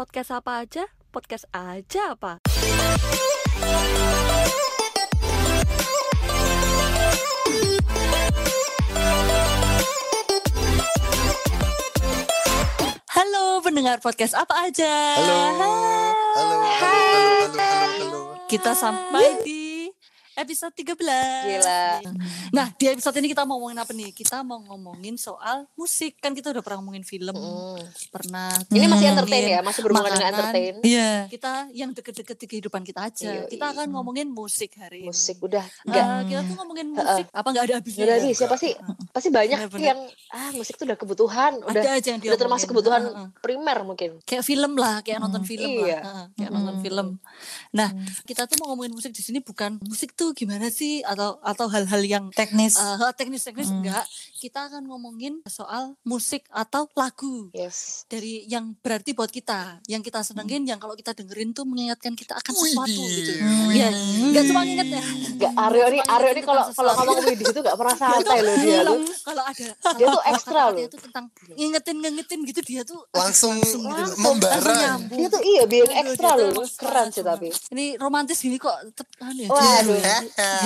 Podcast apa aja? Podcast aja apa? Halo pendengar podcast apa aja? Halo. Halo. Halo. Halo. Halo. Halo. Kita sampai di episode 13. Gila. Nah, di episode ini kita mau ngomongin apa nih? Kita mau ngomongin soal musik. Kan kita udah pernah ngomongin film. Mm. Pernah. Ini masih ngomongin entertain ya, masih berhubungan dengan makanan. entertain. Iya. Kita yang deket-deket di kehidupan kita aja. Iya, kita akan ngomongin musik hari ini. Musik udah Eh, enggak kita tuh ngomongin musik apa nggak ada habisnya? Nggak ada habis ya pasti pasti banyak Bener-bener. yang ah musik itu udah kebutuhan, udah Ada aja yang udah termasuk kebutuhan Heeh. primer mungkin. kayak film lah, kayak nonton film Iya. lah, Heeh, kayak nonton film. Nah, kita tuh mau ngomongin musik di sini bukan musik tuh gimana sih atau atau hal-hal yang teknis. eh, teknis-teknis enggak. Kita akan ngomongin soal musik atau lagu Yes. dari yang berarti buat kita, yang kita senengin, yang kalau kita dengerin tuh mengingatkan kita akan sesuatu gitu. Hmm. Iya, enggak cuma inget ya. Enggak Aryo Cuma Aryo nih kalau kalau ngomong di situ enggak pernah santai loh dia Kalau- tuh. Kalau ada Dia tuh ekstra loh. itu tentang ngingetin ngingetin gitu dia tuh Langsung gitu. langsung membara. Dia tuh iya Aduh, ekstra dia tuh loh. Keren sih tapi. Ini romantis gini kok tetep ya.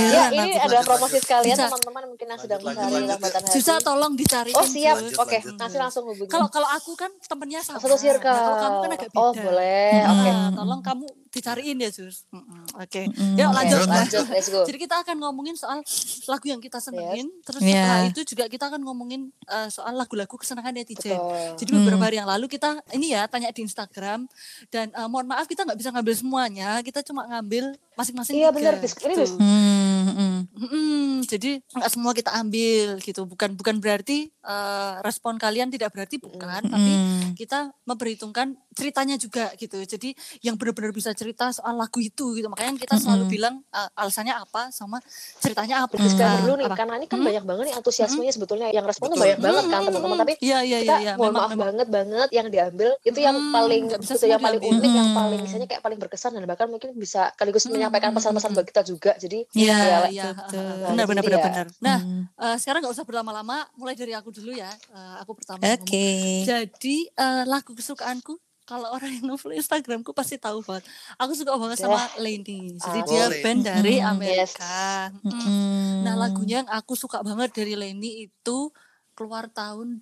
Ya ini aku. ada promosi sekalian Bisa. teman-teman mungkin yang sedang Lanjut, mencari lanjut, lambatan hati. Susah tolong dicariin. Oh siap. Lanjut, oke. lanjut. Nanti langsung hubungi. Kalau kalau aku kan temennya sama. satu circle. Nah, kalau kamu kan agak beda. Oh boleh, Nah, oke. tolong kamu dicariin ya, Jus. Mm-mm, Oke. Mm-mm. Yuk Oke, lanjut. lanjut, let's go. Jadi kita akan ngomongin soal lagu yang kita senengin, terus Iya. setelah itu juga kita akan ngomongin eh, soal lagu-lagu kesenangan netizen. Betul. Jadi beberapa hari yang lalu kita ini ya tanya di Instagram dan eh, mohon maaf kita nggak bisa ngambil semuanya, kita cuma ngambil masing-masing Iya benar, ini gitu. Hmm, hmm. Mm-mm, jadi nggak semua kita ambil gitu, bukan bukan berarti eh, respon kalian tidak berarti bukan, tapi Hmm. kita memperhitungkan ceritanya juga gitu. Jadi yang benar-benar bisa cerita soal lagu itu gitu. Makanya kita selalu bilang eh, alasannya apa sama ceritanya apa. Disclaimer dulu nih, Apa? karena ini kan banyak banget nih antusiasmenya sebetulnya. Yang respon tuh banyak banget kan teman-teman. Tapi Iya iya kita iya iya. mohon Memang, maaf memang. banget banget yang diambil itu yang Hmm, paling gitu, semua yang paling unik, yang Hmm. paling misalnya kayak paling berkesan dan bahkan mungkin bisa sekaligus Hmm, menyampaikan hmm, pesan-pesan hmm, buat kita juga. Jadi Iya ya, iya. betul. ah, Benar benar benar ya, benar. Nah, Hmm. eh, sekarang nggak usah berlama-lama, mulai dari aku dulu ya. Eh, aku pertama Oke. ngomong. Jadi eh, lagu kesukaanku kalau orang yang nge-follow Instagramku pasti tahu banget. Aku suka banget sama Lainey. Jadi Ah. dia band dari Mm-mm. Amerika. Mm. Hmm. Nah, lagunya yang aku suka banget dari Lainey itu keluar tahun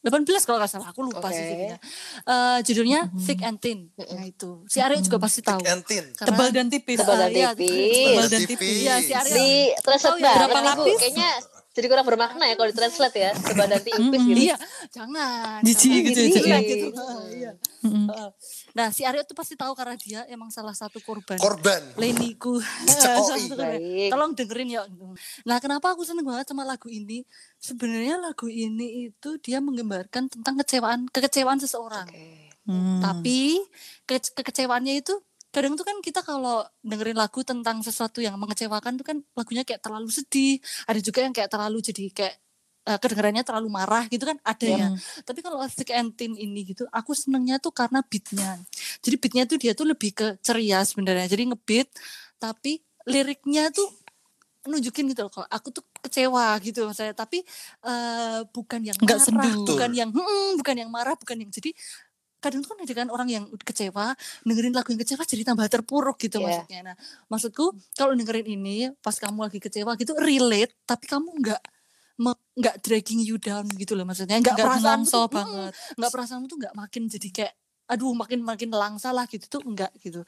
2018 kalau nggak salah. Aku lupa sih Oke. judulnya. Eh, judulnya Thick and Thin. Nah, itu. Si Arya juga pasti tahu. Entin. Karena- Tebal dan tipis. Tebal dan Ah, iya, tipis. Tebal dan Tipis. Iya, si Arya. di translate Tahu ya, berapa lapis? Kayaknya jadi kurang bermakna ya kalau di translate ya. Coba nanti tipis gitu. Iya, jangan. Jijik jangan gitu, gitu. Iya. Hmm. Heeh. Nah, si Arya tuh pasti tahu karena dia emang salah satu korban. Korban. Leniku. Tolong dengerin ya. Nah, kenapa aku seneng banget sama lagu ini? Sebenarnya lagu ini itu dia menggambarkan tentang kecewaan, kekecewaan seseorang. Oke. Hmm. Tapi ke- kekecewaannya itu kadang tuh kan kita kalau dengerin lagu tentang sesuatu yang mengecewakan tuh kan lagunya kayak terlalu sedih. Ada juga yang kayak terlalu jadi kayak eh, kedengarannya terlalu marah gitu kan ada ya. Hmm. Tapi kalau Thick and Thin ini gitu, aku senengnya tuh karena beatnya. Jadi beatnya tuh dia tuh lebih ke ceria sebenarnya. Jadi ngebeat, tapi liriknya tuh nunjukin gitu loh kalau aku tuh kecewa gitu saya tapi eh, bukan yang Nggak marah bukan yang "Hmm," bukan yang marah bukan yang jadi kadang tuh kan ada kan orang yang kecewa dengerin lagu yang kecewa jadi tambah terpuruk gitu Iya. maksudnya nah maksudku kalau dengerin ini pas kamu lagi kecewa gitu relate tapi kamu nggak nggak dragging you down gitu loh maksudnya nggak perasaan tuh, banget. mm, nggak perasaanmu tuh nggak makin jadi kayak aduh makin makin langsa lah gitu tuh enggak gitu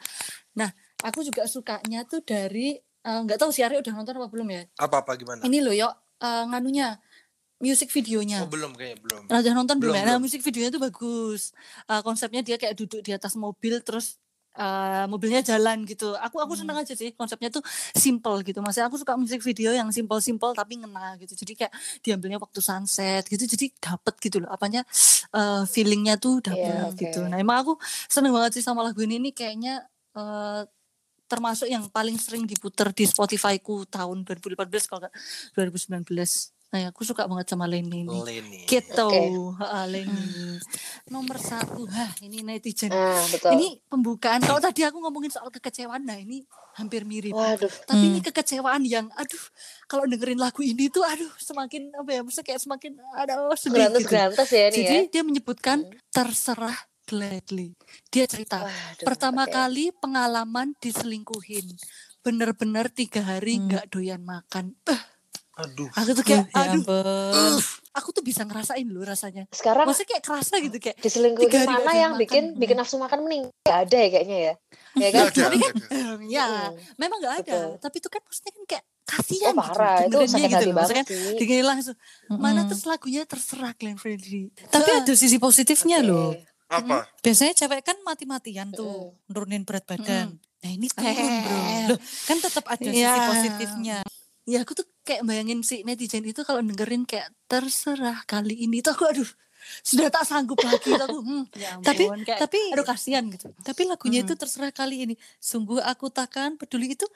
nah aku juga sukanya tuh dari eh, nggak tahu si Arya udah nonton apa belum ya Apa-apa gimana? ini loh yo eh, nganunya music videonya Oh, belum kayaknya belum. Udah nonton belum, Belum, ya? Nah, belum. musik videonya tuh bagus. Eh, konsepnya dia kayak duduk di atas mobil terus eh, mobilnya jalan gitu. Aku aku seneng aja sih konsepnya tuh simple gitu. Maksudnya aku suka musik video yang simple-simple tapi ngena gitu. Jadi kayak diambilnya waktu sunset gitu. Jadi dapet gitu loh. Apanya eh, feelingnya tuh dapet Iya, oke. gitu. Nah, emang aku seneng banget sih sama lagu ini. Ini kayaknya eh, termasuk yang paling sering diputer di Spotify-ku tahun 2014 kalau nggak 2019. Nah, aku suka banget sama Lenny ini. Leni. Gitu, Oke. Heeh, Lenny. Nomor satu, hah ini netizen. Nah, betul. Ini pembukaan. Kalau tadi aku ngomongin soal kekecewaan, nah ini hampir mirip. Waduh. Tapi ini Hmm. kekecewaan yang, aduh, kalau dengerin lagu ini tuh, aduh, semakin apa ya, maksudnya kayak semakin, aduh, sedih Grantes gitu. grantes ya ini Jadi ya. dia menyebutkan terserah gladly. Dia cerita, Waduh, pertama oke. kali pengalaman diselingkuhin. Bener-bener tiga hari Hmm. nggak doyan makan. Aduh. aku tuh kayak, Ya aduh, ampun. aku tuh bisa ngerasain loh rasanya. Sekarang Maksudnya kayak kerasa gitu kayak, diselingkuhin mana yang makan. bikin Hmm. bikin nafsu makan meningkat? Gak ada ya kayaknya ya. Ya kan? ada, Tapi. "Eh, ya, Mm. memang nggak ada. Betul. Tapi itu kan maksudnya kan kayak Oh kasihan parah, gitu. itu sakit gitu hati loh. Maksudnya banget sih. Langsung, mana Mm-mm. terus lagunya terserah Glenn Fredly. Tapi ada sisi positifnya Oke. loh. Apa? Biasanya cewek kan mati-matian tuh nurunin berat badan. Nah ini turun Eh. bro. Loh, kan tetap ada sisi Iya. positifnya. Ya aku tuh kayak bayangin si netizen itu kalau dengerin kayak terserah kali ini tuh aku aduh sudah tak sanggup lagi tuh aku hmm, ya ampun Tapi- kayak, tapi- aduh kasihan gitu Tapi lagunya Mhm. itu terserah kali ini. Sungguh aku takkan peduli itu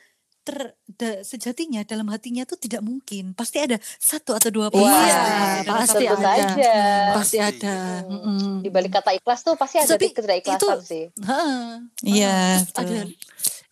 ter da- sejatinya dalam hatinya tuh tidak mungkin. Pasti ada satu atau dua Iya, pasti tentu satu- ada. saja. pasti ada Hmm. Mm-mm. Di balik kata ikhlas tuh pasti ada Tapi ketidakikhlasan itu- sih. Heeh. Iya, ada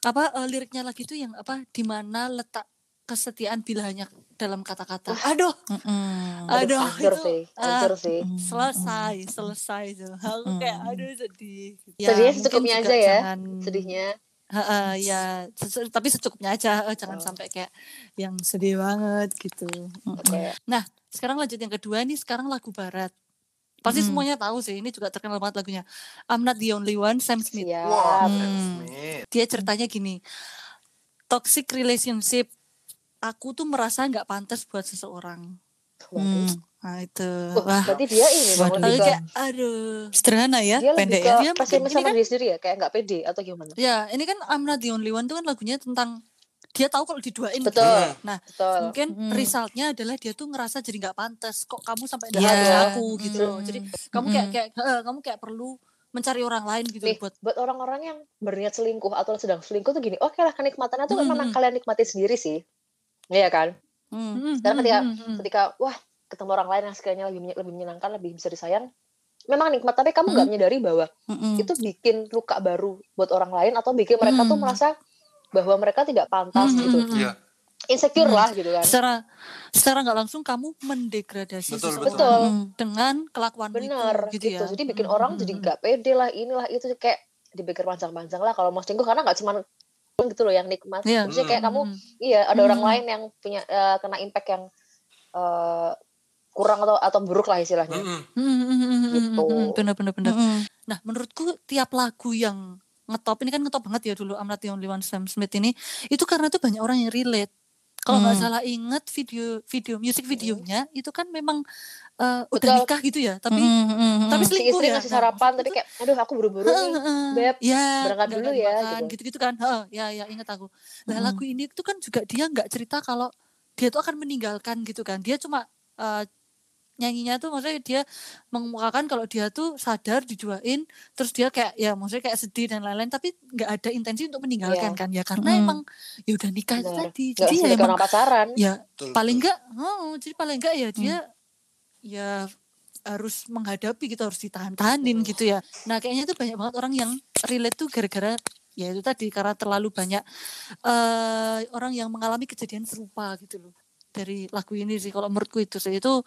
apa eh, liriknya lagi tuh yang apa di mana letak kesetiaan bila hanya dalam kata-kata aduh Mm-mm. Aduh, hancur itu, sih, ah, sih. Mm-mm. selesai selesai tuh aku kayak Mm. aduh sedih Sedihnya mungkin secukupnya aja ya, jangan, Sedihnya. Heeh, ya sesu- tapi secukupnya aja eh, jangan Oh. sampai kayak yang sedih banget gitu Oke. nah sekarang lanjut yang kedua ini sekarang lagu barat pasti Mm. semuanya tahu sih ini juga terkenal banget lagunya I'm Not the Only One Sam Smith Siap. Wah, Hmm. Sam Smith. dia ceritanya gini toxic relationship aku tuh merasa nggak pantas buat seseorang. Hmm. nah itu Wah, wah berarti dia ini Waduh. tapi kayak aduh Sederhana ya, dia lebih pendek ke ya. Dia pesimis sama ini diri sendiri ya, kayak nggak pede atau gimana? ya ini kan I'm Not the Only One itu kan lagunya tentang dia tahu kalau diduain gitu. Betul, nah betul. mungkin Mm. resultnya adalah dia tuh ngerasa jadi nggak pantas kok kamu sampai jahat sama aku gitu loh jadi kamu kayak kayak eh, kamu kayak perlu mencari orang lain gitu Nih, buat buat orang-orang yang berniat selingkuh atau sedang selingkuh tuh gini, oke lah kenikmatannya tuh Hmm, memang hmm. kalian nikmati sendiri sih. Iya kan? Hmm. Mm, Sekarang mm, ketika mm, mm. ketika wah ketemu orang lain yang sekiranya lebih lebih menyenangkan, lebih bisa disayang, memang nikmat tapi kamu nggak menyadari bahwa Mm-mm. itu bikin luka baru buat orang lain atau bikin mereka tuh Hmm. merasa bahwa mereka tidak pantas Hmm, gitu. hmm, hmm. Iya. Insecure Hmm. lah gitu kan. secara secara nggak langsung kamu mendegradasi Betul, seseorang betul. Dengan kelakuan Bener itu gitu. gitu ya Jadi bikin Mm, orang jadi nggak pede lah inilah itu kayak dipikir panjang-panjang lah kalau mau selingkuh karena nggak cuma gitu loh yang nikmat. Iya. Maksudnya kayak kamu Mm, iya ada orang Hmm. lain yang punya eh, kena impact yang eh, kurang atau atau buruk lah istilahnya. Mm, mm, mm, mm, mm, Gitu. mm, bener bener bener Mm-mm. Nah, menurutku tiap lagu yang ngetop ini kan ngetop banget ya dulu I'm Not the Only One Sam Smith ini itu karena tuh banyak orang yang relate. Kalau nggak Hmm. salah inget video video music videonya itu kan memang eh, udah nikah gitu ya, tapi Mm-mm, mm-mm. tapi Si selingkuh istri ya. ngasih Nah, sarapan maksud tapi kayak aduh aku buru-buru nih. "Heeh, Beb, ya berangkat dulu ya," makan, gitu. gitu-gitu kan. Heeh, ya ya inget aku. Nah, Mm-mm. lagu ini tuh kan juga dia nggak cerita kalau dia tuh akan meninggalkan gitu kan. Dia cuma eh, nyanyinya tuh maksudnya dia mengemukakan kalau dia tuh sadar dijuain terus dia kayak ya maksudnya kayak sedih dan lain-lain tapi nggak ada intensi untuk meninggalkan Iya. kan ya karena Mm. emang ya udah nikah itu Benar. tadi Nggak jadi ya emang orang pacaran. ya Betul, paling enggak oh, jadi paling enggak ya dia ya harus menghadapi gitu harus ditahan-tahanin Hmm. gitu ya nah kayaknya tuh banyak banget orang yang relate tuh gara-gara ya itu tadi karena terlalu banyak eh orang yang mengalami kejadian serupa gitu loh dari lagu ini sih kalau menurutku itu sih itu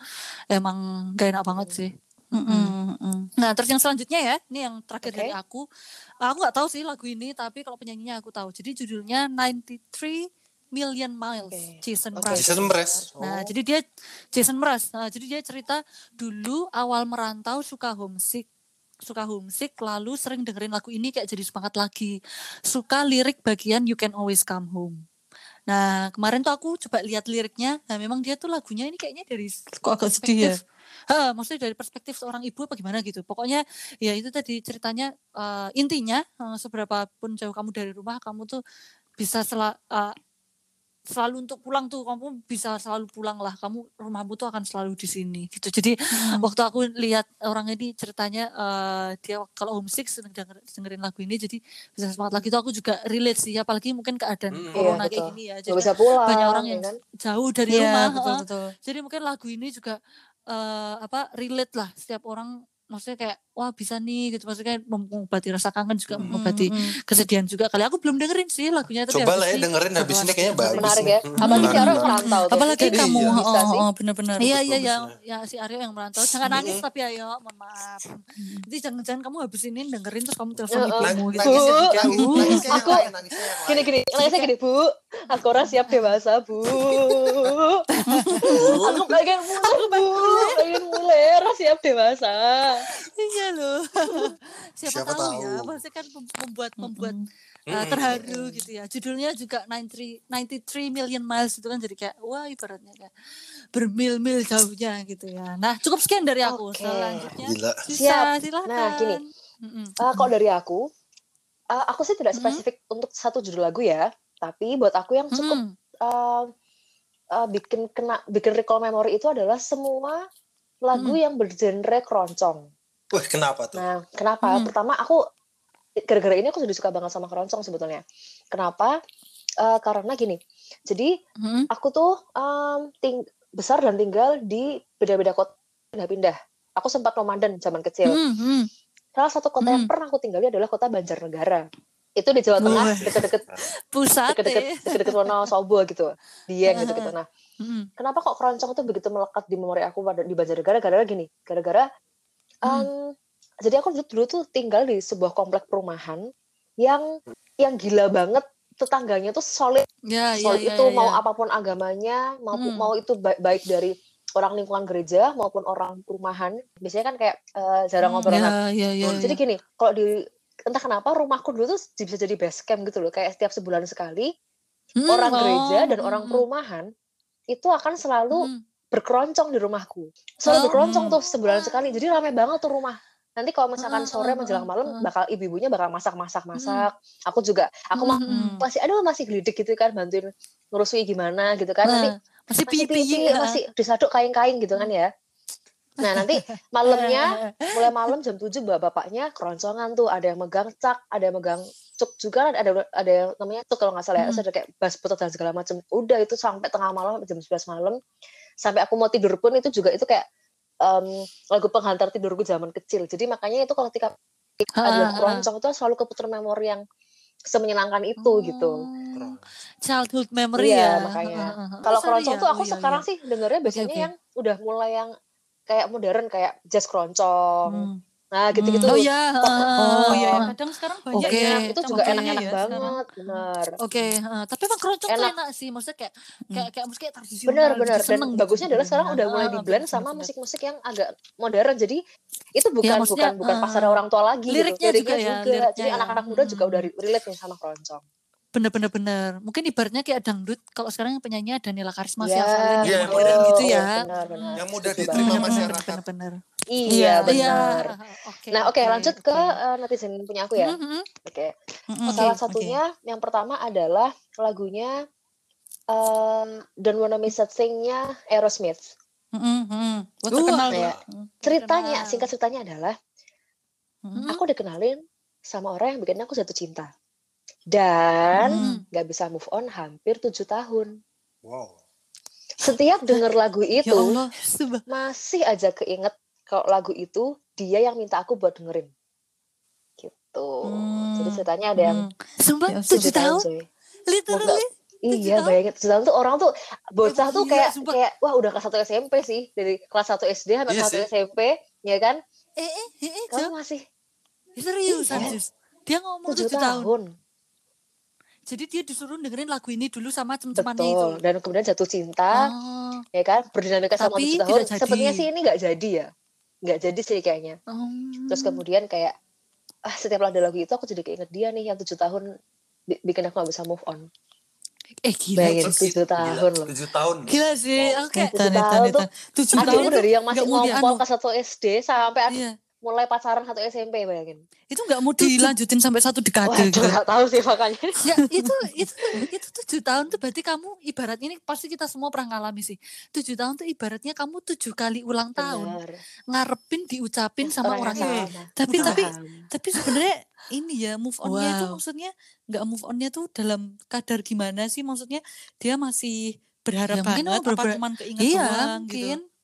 emang gak enak banget sih Mm-mm, mm-mm. Nah, terus yang selanjutnya ya, ini yang terakhir Oke. dari aku. Aku nggak tahu sih lagu ini, tapi kalau penyanyinya aku tahu. Jadi judulnya 93 Million Miles, Oke. Jason Oke. Mraz. Jason Mraz. Nah, Oh. jadi dia Jason Mraz. Nah, jadi dia cerita dulu awal merantau suka homesick suka homesick lalu sering dengerin lagu ini kayak jadi semangat lagi. Suka lirik bagian You Can Always Come Home. Nah, kemarin tuh aku coba lihat liriknya. Nah, memang dia tuh lagunya ini kayaknya dari Kok agak sedih ya? Ha, maksudnya dari perspektif seorang ibu apa gimana gitu. Pokoknya ya itu tadi ceritanya eh, intinya eh, seberapa pun jauh kamu dari rumah kamu tuh bisa sela, eh, selalu untuk pulang tuh kamu bisa selalu pulang lah kamu rumahmu tuh akan selalu di sini gitu jadi Hmm. waktu aku lihat orang ini ceritanya eh, dia kalau homesick sering denger, dengerin lagu ini jadi bisa semangat lagi itu aku juga relate sih apalagi mungkin keadaan Mm. corona Iya, kayak gini ya jadi bisa pulang. banyak orang ya yang kan? jauh dari Iya, rumah betul heeh. betul. jadi mungkin lagu ini juga eh, apa relate lah setiap orang maksudnya kayak wah bisa nih gitu maksudnya mengobati rasa kangen juga mengobati mm, mm. kesedihan juga kali aku belum dengerin sih lagunya tapi Coba lah ya dengerin habis ini kayaknya bagus. Menarik ya. Hmm, Apalagi si merantau. tuh. Apalagi Iya. kamu, Bisa oh, sih. oh, benar-benar. Iya iya ya, ya. si Aryo yang merantau. Jangan nangis tapi ayo, mohon maaf. Nanti jangan-jangan kamu habis ini dengerin terus kamu telepon ibumu gitu. Bu, Aku- Gini gini, nangisnya gini bu. Aku orang siap dewasa bu. Aku pengen muler bu. Pengen muler siap dewasa. Iya loh. Siapa, Siapa tahu, ya, tahu. maksudnya kan mem- membuat membuat Mm, uh, Mm-mm. terharu gitu ya. Judulnya juga 93 93 million miles itu kan jadi kayak wah ibaratnya kayak bermil-mil jauhnya gitu ya. Nah, cukup sekian dari aku. Oke. Selanjutnya Gila. Sisa, Siap. silakan. Nah, gini. Mm-mm. Eh, kalau dari aku, eh, aku sih tidak spesifik untuk satu judul lagu ya. Tapi buat aku yang cukup Mm. eh, eh, bikin kena bikin recall memory itu adalah semua lagu Hmm. yang bergenre keroncong. Wah, kenapa tuh? Nah, kenapa? Hmm. Pertama aku gara-gara ini aku sudah suka banget sama keroncong sebetulnya. Kenapa? Eh, karena gini. Jadi Mm. aku tuh em, ting- besar dan tinggal di beda-beda kota pindah-pindah. Aku sempat nomaden zaman kecil. Mm, mm. Salah satu kota yang Hmm. pernah aku tinggali adalah kota Banjarnegara. Itu di Jawa Tengah, deket-deket Pusat deket-deket ya. deket-deket Wonosobo gitu. Dieng gitu gitu. Nah, Mm. kenapa kok keroncong itu begitu melekat di memori aku pada di Banjarnegara? Gara-gara gini, gara-gara Hmm. em, jadi aku dulu, dulu tuh tinggal di sebuah komplek perumahan yang yang gila banget tetangganya tuh solid Ya, ya, solid ya, itu ya, mau ya. apa pun agamanya mau Hmm. mau itu baik, baik dari orang lingkungan gereja maupun orang perumahan biasanya kan kayak eh, jarang Hmm, ngobrol Ya, ya, ya, jadi ya. gini kalau di entah kenapa rumahku dulu tuh bisa jadi base camp gitu loh. Kayak setiap sebulan sekali Hmm, orang oh, gereja dan orang mm, perumahan itu akan selalu mm. berkeroncong di rumahku. Selalu Oh, berkeroncong hmm. tuh sebulan sekali. Jadi ramai banget tuh rumah. Nanti kalau misalkan Ah, sore ah, menjelang ah, malam bakal ibu-ibunya bakal masak masak masak aku juga aku Mm, ma- mm, mm. masih aduh masih gelidik gitu kan bantuin ngurusui gimana gitu kan. Nanti masih masih pipi pipi masih disaduk kain-kain gitu kan ya nah nanti malamnya mulai malam jam 7 bapak bapaknya keroncongan tuh ada yang megang cak ada yang megang cuk juga ada ada yang namanya cuk kalau nggak salah ya Hmm. terus ada kayak bass putar dan segala macam udah itu sampai tengah malam jam 11 malam sampai aku mau tidur pun itu juga itu kayak em, lagu penghantar tidurku zaman kecil jadi makanya itu kalau ketika Ah, ada ah, ah. keroncong itu selalu keputar memori yang semenyenangkan itu gitu Oh, Childhood memory Iya, ya. makanya. Kalau Oh, keroncong ya. tuh Oh, aku iya, sekarang iya. sih dengernya biasanya oke. yang udah mulai yang kayak modern kayak jazz keroncong. Hmm. Nah, gitu-gitu. Oh iya, Oh iya, Oh. kadang sekarang banyak Oke. ya. itu juga enak-enak ya sekarang. banget, bener. Oke, heeh. tapi emang keroncong Enak. enak sih, maksudnya kayak kayak kayak musik kayak tradisional. Bener, gitu, bener. Dan seneng gitu bagusnya adalah sekarang udah mulai Ah, di blend sama musik-musik yang agak modern. Jadi itu bukan maksudnya, bukan bukan eh, pasar orang tua lagi liriknya gitu. juga ya, Jadi liriknya ya. anak-anak muda juga Hmm. udah re- relate nih sama keroncong. Bener-bener bener. Mungkin ibaratnya kayak dangdut. Kalau sekarang yang penyanyinya Daniela Karisma, Iya, Via Valen, Iya, yang gitu ya. Benar, benar. Yang mudah diterima masyarakat. Bener-bener. Iya, benar. Oke. Nah, oke oke, lanjut ke oke. eh, netizen punya aku ya. Mhm, mhm. Oke. Mm-mm. Salah Oke, satunya yang pertama adalah lagunya um, Don't Wanna Miss a Thing-nya Aerosmith. Mm. Wah, Uh, terkenal. Mm. Ceritanya, Terkenal. singkat ceritanya adalah Mm. aku dikenalin sama orang yang bikin aku jatuh cinta. Dan Hmm. nggak bisa move on hampir tujuh tahun. Wow. Setiap denger lagu Ya itu, Allah. Sumpah. masih aja keinget kalau lagu itu dia yang minta aku buat dengerin. Gitu. Jadi Hmm, ceritanya ada yang mm. Sumpah, Ya, tujuh tahun, tahun? coy. Literally? Iya, tahun? bayangin tujuh tahun tuh orang tuh bocah tuh gila, kayak sumpah. kayak wah udah kelas 1 SMP sih dari kelas 1 SD sampai Iya kelas 1 sih. SMP, ya kan? Eh, eh, eh, eh, Kamu masih Seriusan, Iya. Dia ngomong tujuh tujuh tahun. tahun. Jadi dia disuruh dengerin lagu ini dulu sama teman-temannya itu. Betul. Dan kemudian jatuh cinta, Oh, ya kan? Berdinamika sama Tapi tujuh tahun. tidak jadi. Sepertinya sih ini nggak jadi ya. Nggak jadi sih kayaknya. oh. Terus kemudian kayak ah setiap ada lagu itu aku jadi keinget dia nih yang tujuh tahun bi- bikin aku gak bisa move on. Eh gila. Bayangin tujuh tahun loh. Tujuh tahun. Gila sih. Oke. Tujuh tahun tuh. Tujuh Akhirnya tahun dari yang masih ngompol dianu. ke satu SD sampai Iya. Mulai pacaran satu SMP bayangin. itu nggak mau dilanjutin sampai satu dekade Waduh gitu. gak tahu sih makanya. Ya itu itu itu tujuh tahun tuh berarti kamu ibaratnya ini pasti kita semua pernah ngalami sih. Tujuh tahun tuh ibaratnya kamu tujuh kali ulang tahun Benar. ngarepin diucapin sama Orang orang yang itu. sama. Tapi tapi tapi sebenarnya ini ya move onnya itu Wow. maksudnya nggak move onnya tuh dalam kadar gimana sih maksudnya dia masih berharap Ya, mungkin banget kamu apa berber- cuman keinget Iya doang mungkin. gitu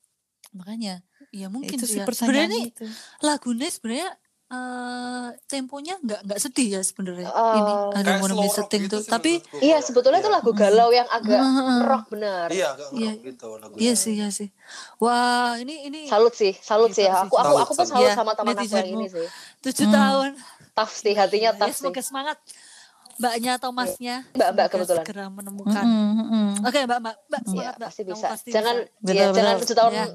makanya ya mungkin itu sih ya. sebenarnya nih itu. lagunya sebenarnya eh temponya nggak nggak sedih ya sebenarnya Eh, ini ada rock setting gitu tuh sih tapi menurutku Iya sebetulnya itu iya. lagu galau yang agak Heeh. rock benar. Iya, agak Iya. rock gitu lagunya. iya sih iya sih wah ini ini Salut sih, salut sih. Hebat Aku sih, aku salut, aku pun salut. Iya, sama teman aku yang ini sih. tujuh Hmm. tahun Tough sih hatinya ya, tough sih. semoga semangat mbaknya Thomasnya Mbak- mbak Semoga kebetulan. segera menemukan Mm-mm, mm-mm. oke mbak mbak mbak Iya, semangat mbak pasti bisa. pasti Jangan bisa. ya, jangan tujuh tahun Ya.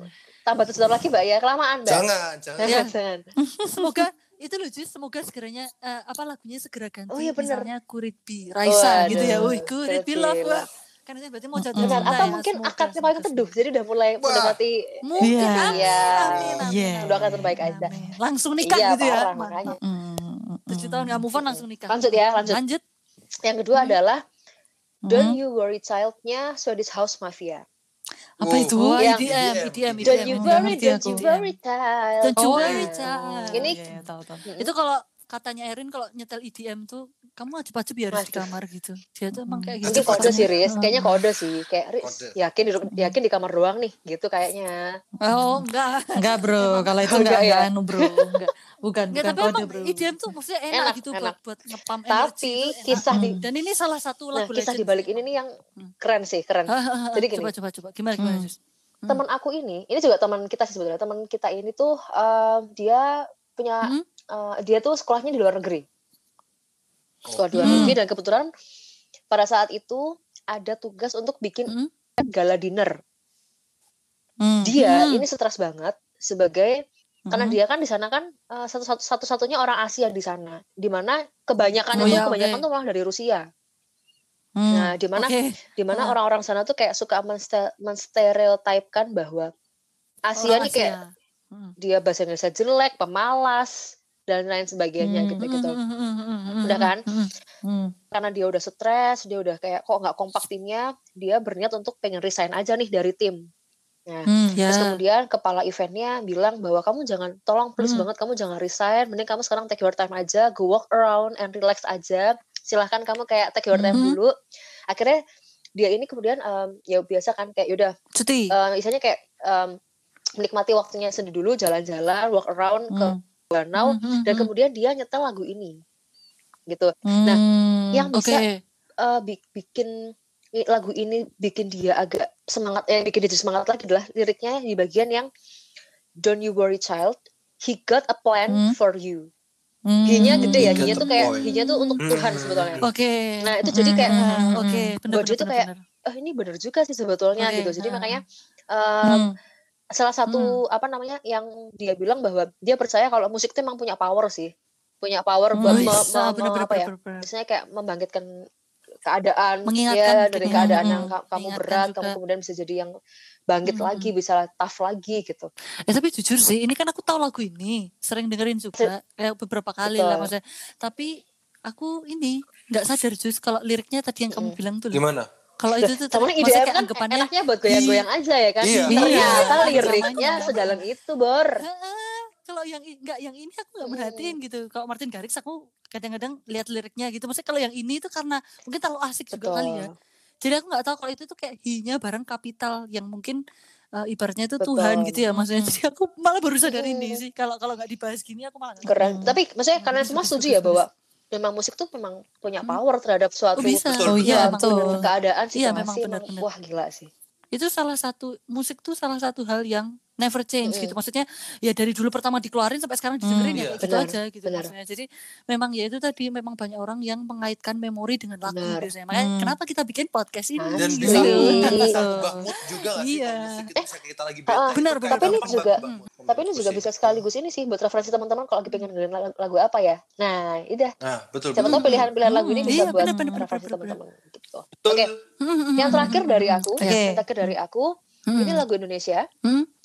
Tambah tujuh tahun lagi Mbak ya kelamaan Mbak. Jangan, jangan. Iya. jangan. semoga itu lucu semoga segeranya eh, apa lagunya segera ganti Oh iya, bener. misalnya Kurit Bi Raisa Waduh, gitu ya wih Kurit Bi love Love. kan itu berarti mau jatuh. Benar. cinta Atau ya, mungkin akadnya paling teduh, jadi udah mulai Wah. mendekati Mungkin Iya. amin, Iya. amin, amin, Iya. amin. Doakan terbaik aja. Amin. Langsung nikah Iya, gitu ya. parah, Mantap. makanya. Mm-mm. Tujuh tahun nggak move on langsung nikah. Lanjut ya, lanjut. Lanjut. Yang kedua Hmm. adalah Mm. Don't You Worry Child-nya Swedish House Mafia. Apa Wow. itu? Oh, Yang- EDM, EDM, Don't Don't EDM. you Nggak worry, don't you worry child. Don't you Oh, worry, child. Ini Iya, iya, tahu, tahu. Itu kalau katanya Erin kalau nyetel EDM tuh kamu wajib-wajib ya harus di kamar gitu. Dia tuh emang kayak gitu. Mungkin kode sih, Riz. Kayaknya kode sih. Kayak Riz, Kode. yakin di, yakin di kamar doang nih. Gitu kayaknya. Oh, enggak. Enggak bro, kalau itu enggak, enggak ya? enggak anu bro, enggak. Bukan, Enggak, bukan tapi kode emang bro. EDM tuh maksudnya enak, Enak, gitu enak. buat buat ngepam Tapi kisah di Dan ini salah satu Nah, lagu kisah di balik ini nih yang Hmm. keren sih, keren. Jadi gini. coba coba coba gimana gimana Hmm. Jus? Hmm. Teman aku ini, ini juga teman kita sih sebetulnya. Teman kita ini tuh eh, dia punya Hmm? eh, dia tuh sekolahnya di luar negeri. Sekolah di luar Hmm. negeri dan kebetulan pada saat itu ada tugas untuk bikin Hmm? gala dinner. Hmm. Dia Hmm. ini stres banget sebagai karena Hmm. dia kan di sana kan eh, satu satu satu satunya orang Asia di sana, di mana kebanyakan Oh itu ya, kebanyakan oke. tuh malah dari Rusia. Hmm. Nah, di mana Oke. di mana Ah. orang-orang sana tuh kayak suka menste- menstereotipkan bahwa Asia Orang nih kayak. Hmm. dia bahasa Indonesia jelek, pemalas dan lain sebagainya Hmm. gitu-gitu. Hmm, hmm, hmm, hmm, hmm, Udah kan? hmm, Hmm. Karena dia udah stres, dia udah kayak kok nggak kompak timnya, dia berniat untuk pengen resign aja nih dari tim. Nah, Hmm. Ya. Terus kemudian kepala eventnya bilang bahwa kamu jangan, tolong please Hmm. banget kamu jangan resign, mending kamu sekarang take your time aja, go walk around and relax aja. Silahkan kamu kayak take your time Mhm. dulu. Akhirnya dia ini kemudian em, ya biasa kan kayak yaudah, Cuti. em, misalnya kayak em, menikmati waktunya sendiri dulu, jalan-jalan, walk around ke Hmm. danau, Hmm, hmm, dan hmm. kemudian dia nyetel lagu ini, gitu. Hmm. yang Oke. bisa eh, bi- bikin lagu ini bikin dia agak semangat, eh bikin dia semangat lagi adalah liriknya di bagian yang Don't you worry child, he got a plan Hmm. for you. Hmm. Hinya gede ya, hinya tuh kayak hinya tuh untuk Hmm. Tuhan sebetulnya. Oke. Nah itu jadi kayak Hmm. Oke, benar Buat dia tuh kayak, oh ini bener juga sih sebetulnya Oke, gitu. Jadi ah. makanya em, Hmm. Salah satu apa namanya yang dia bilang bahwa dia percaya kalau musik itu emang punya power sih, punya power Hmm. buat me- ah, me- apa ya? misalnya kayak membangkitkan keadaan Mengingatkan ya dari ya. keadaan Hmm, yang ka- kamu berat kamu juga. kemudian bisa jadi yang bangkit Hmm. lagi bisa tough lagi gitu Eh tapi jujur sih, ini kan aku tahu lagu ini, sering dengerin juga, kayak beberapa kali lah Betul. maksudnya. Tapi aku ini nggak sadar jus kalau liriknya tadi yang kamu bilang tuh. Gimana? Kalau itu tuh IDM maksudnya kayak kan anggapannya enaknya buat goyang-goyang aja ya kan Iya. ternyata Iya. liriknya sedalam itu bor "Heeh, kalau yang i- nggak yang ini aku nggak Mm. merhatiin gitu. Kalau Martin Garrix aku kadang-kadang lihat liriknya gitu. Maksudnya kalau yang ini tuh karena mungkin terlalu asik juga kali ya. betul Jadi aku nggak tahu kalau itu tuh kayak hi-nya barang kapital yang mungkin eh, ibaratnya itu Betul. Tuhan gitu ya maksudnya. Mm. Jadi aku malah baru sadar ini Mm. sih. Kalau kalau nggak dibahas gini aku malah keren Hmm. tapi maksudnya Hmm, kalian bagus, semua setuju ya bahwa memang musik tuh memang punya Hmm. power terhadap suatu Oh bisa. Oh iya, ya, betul. keadaan situasi Iya, memang emang, benar-benar. wah gila sih itu salah satu musik tuh salah satu hal yang never change Mm-mm. gitu maksudnya ya dari dulu pertama dikeluarin sampai sekarang didengerin Hmm, ya iya. kayak gitu Benar, aja gitu benar. maksudnya jadi memang ya itu tadi memang banyak orang yang mengaitkan memori dengan lagu Benar. biasanya makanya Hmm. kenapa kita bikin podcast ini Dan Asli. bisa, dan bisa Betul. ubah mood juga gak? Iya. Kalau musik itu bisa kita lagi bete. benar, itu benar. Tapi ini juga- mood. tapi ini juga Menurutku bisa sekaligus ini sih buat referensi teman-teman kalau lagi pengen dengerin lagu, lagu apa ya nah udah Nah, betul. siapa tahu pilihan-pilihan lagu ini Hmm, bisa iya, buat referensi teman-teman gitu Betul. Oke. yang terakhir dari aku yang terakhir dari aku ini lagu Indonesia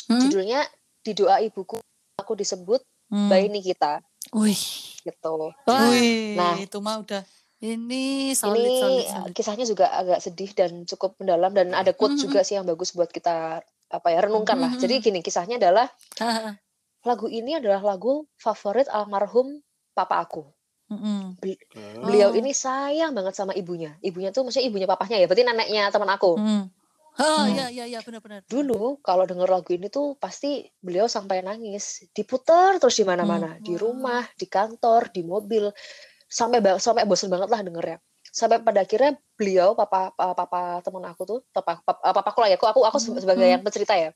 Hmm, hmm. judulnya di doa ibuku aku disebut Hmm. by Nikita Wih, gitu Wih, Nah. itu mah udah ini solid, ini solid, solid. kisahnya juga agak sedih dan cukup mendalam dan ada quote Mhm. juga sih yang bagus buat kita apa ya renungkan lah Mhm. jadi gini kisahnya adalah Ah, ah. lagu ini adalah lagu favorit almarhum papa aku Mm-mm. beliau Oh. ini sayang banget sama ibunya ibunya tuh maksudnya ibunya papahnya ya berarti neneknya teman aku Mm. Oh Hmm. iya iya iya benar-benar. Dulu kalau denger lagu ini tuh pasti beliau sampai nangis, diputar terus di mana-mana, di Wah. rumah, di kantor, di mobil, sampai sampai bosen banget lah dengernya. Sampai pada akhirnya beliau papa papa, papa teman aku tuh, papa papa, papaku lah ya, aku aku, aku Hmm, sebagai hmm. yang pencerita ya.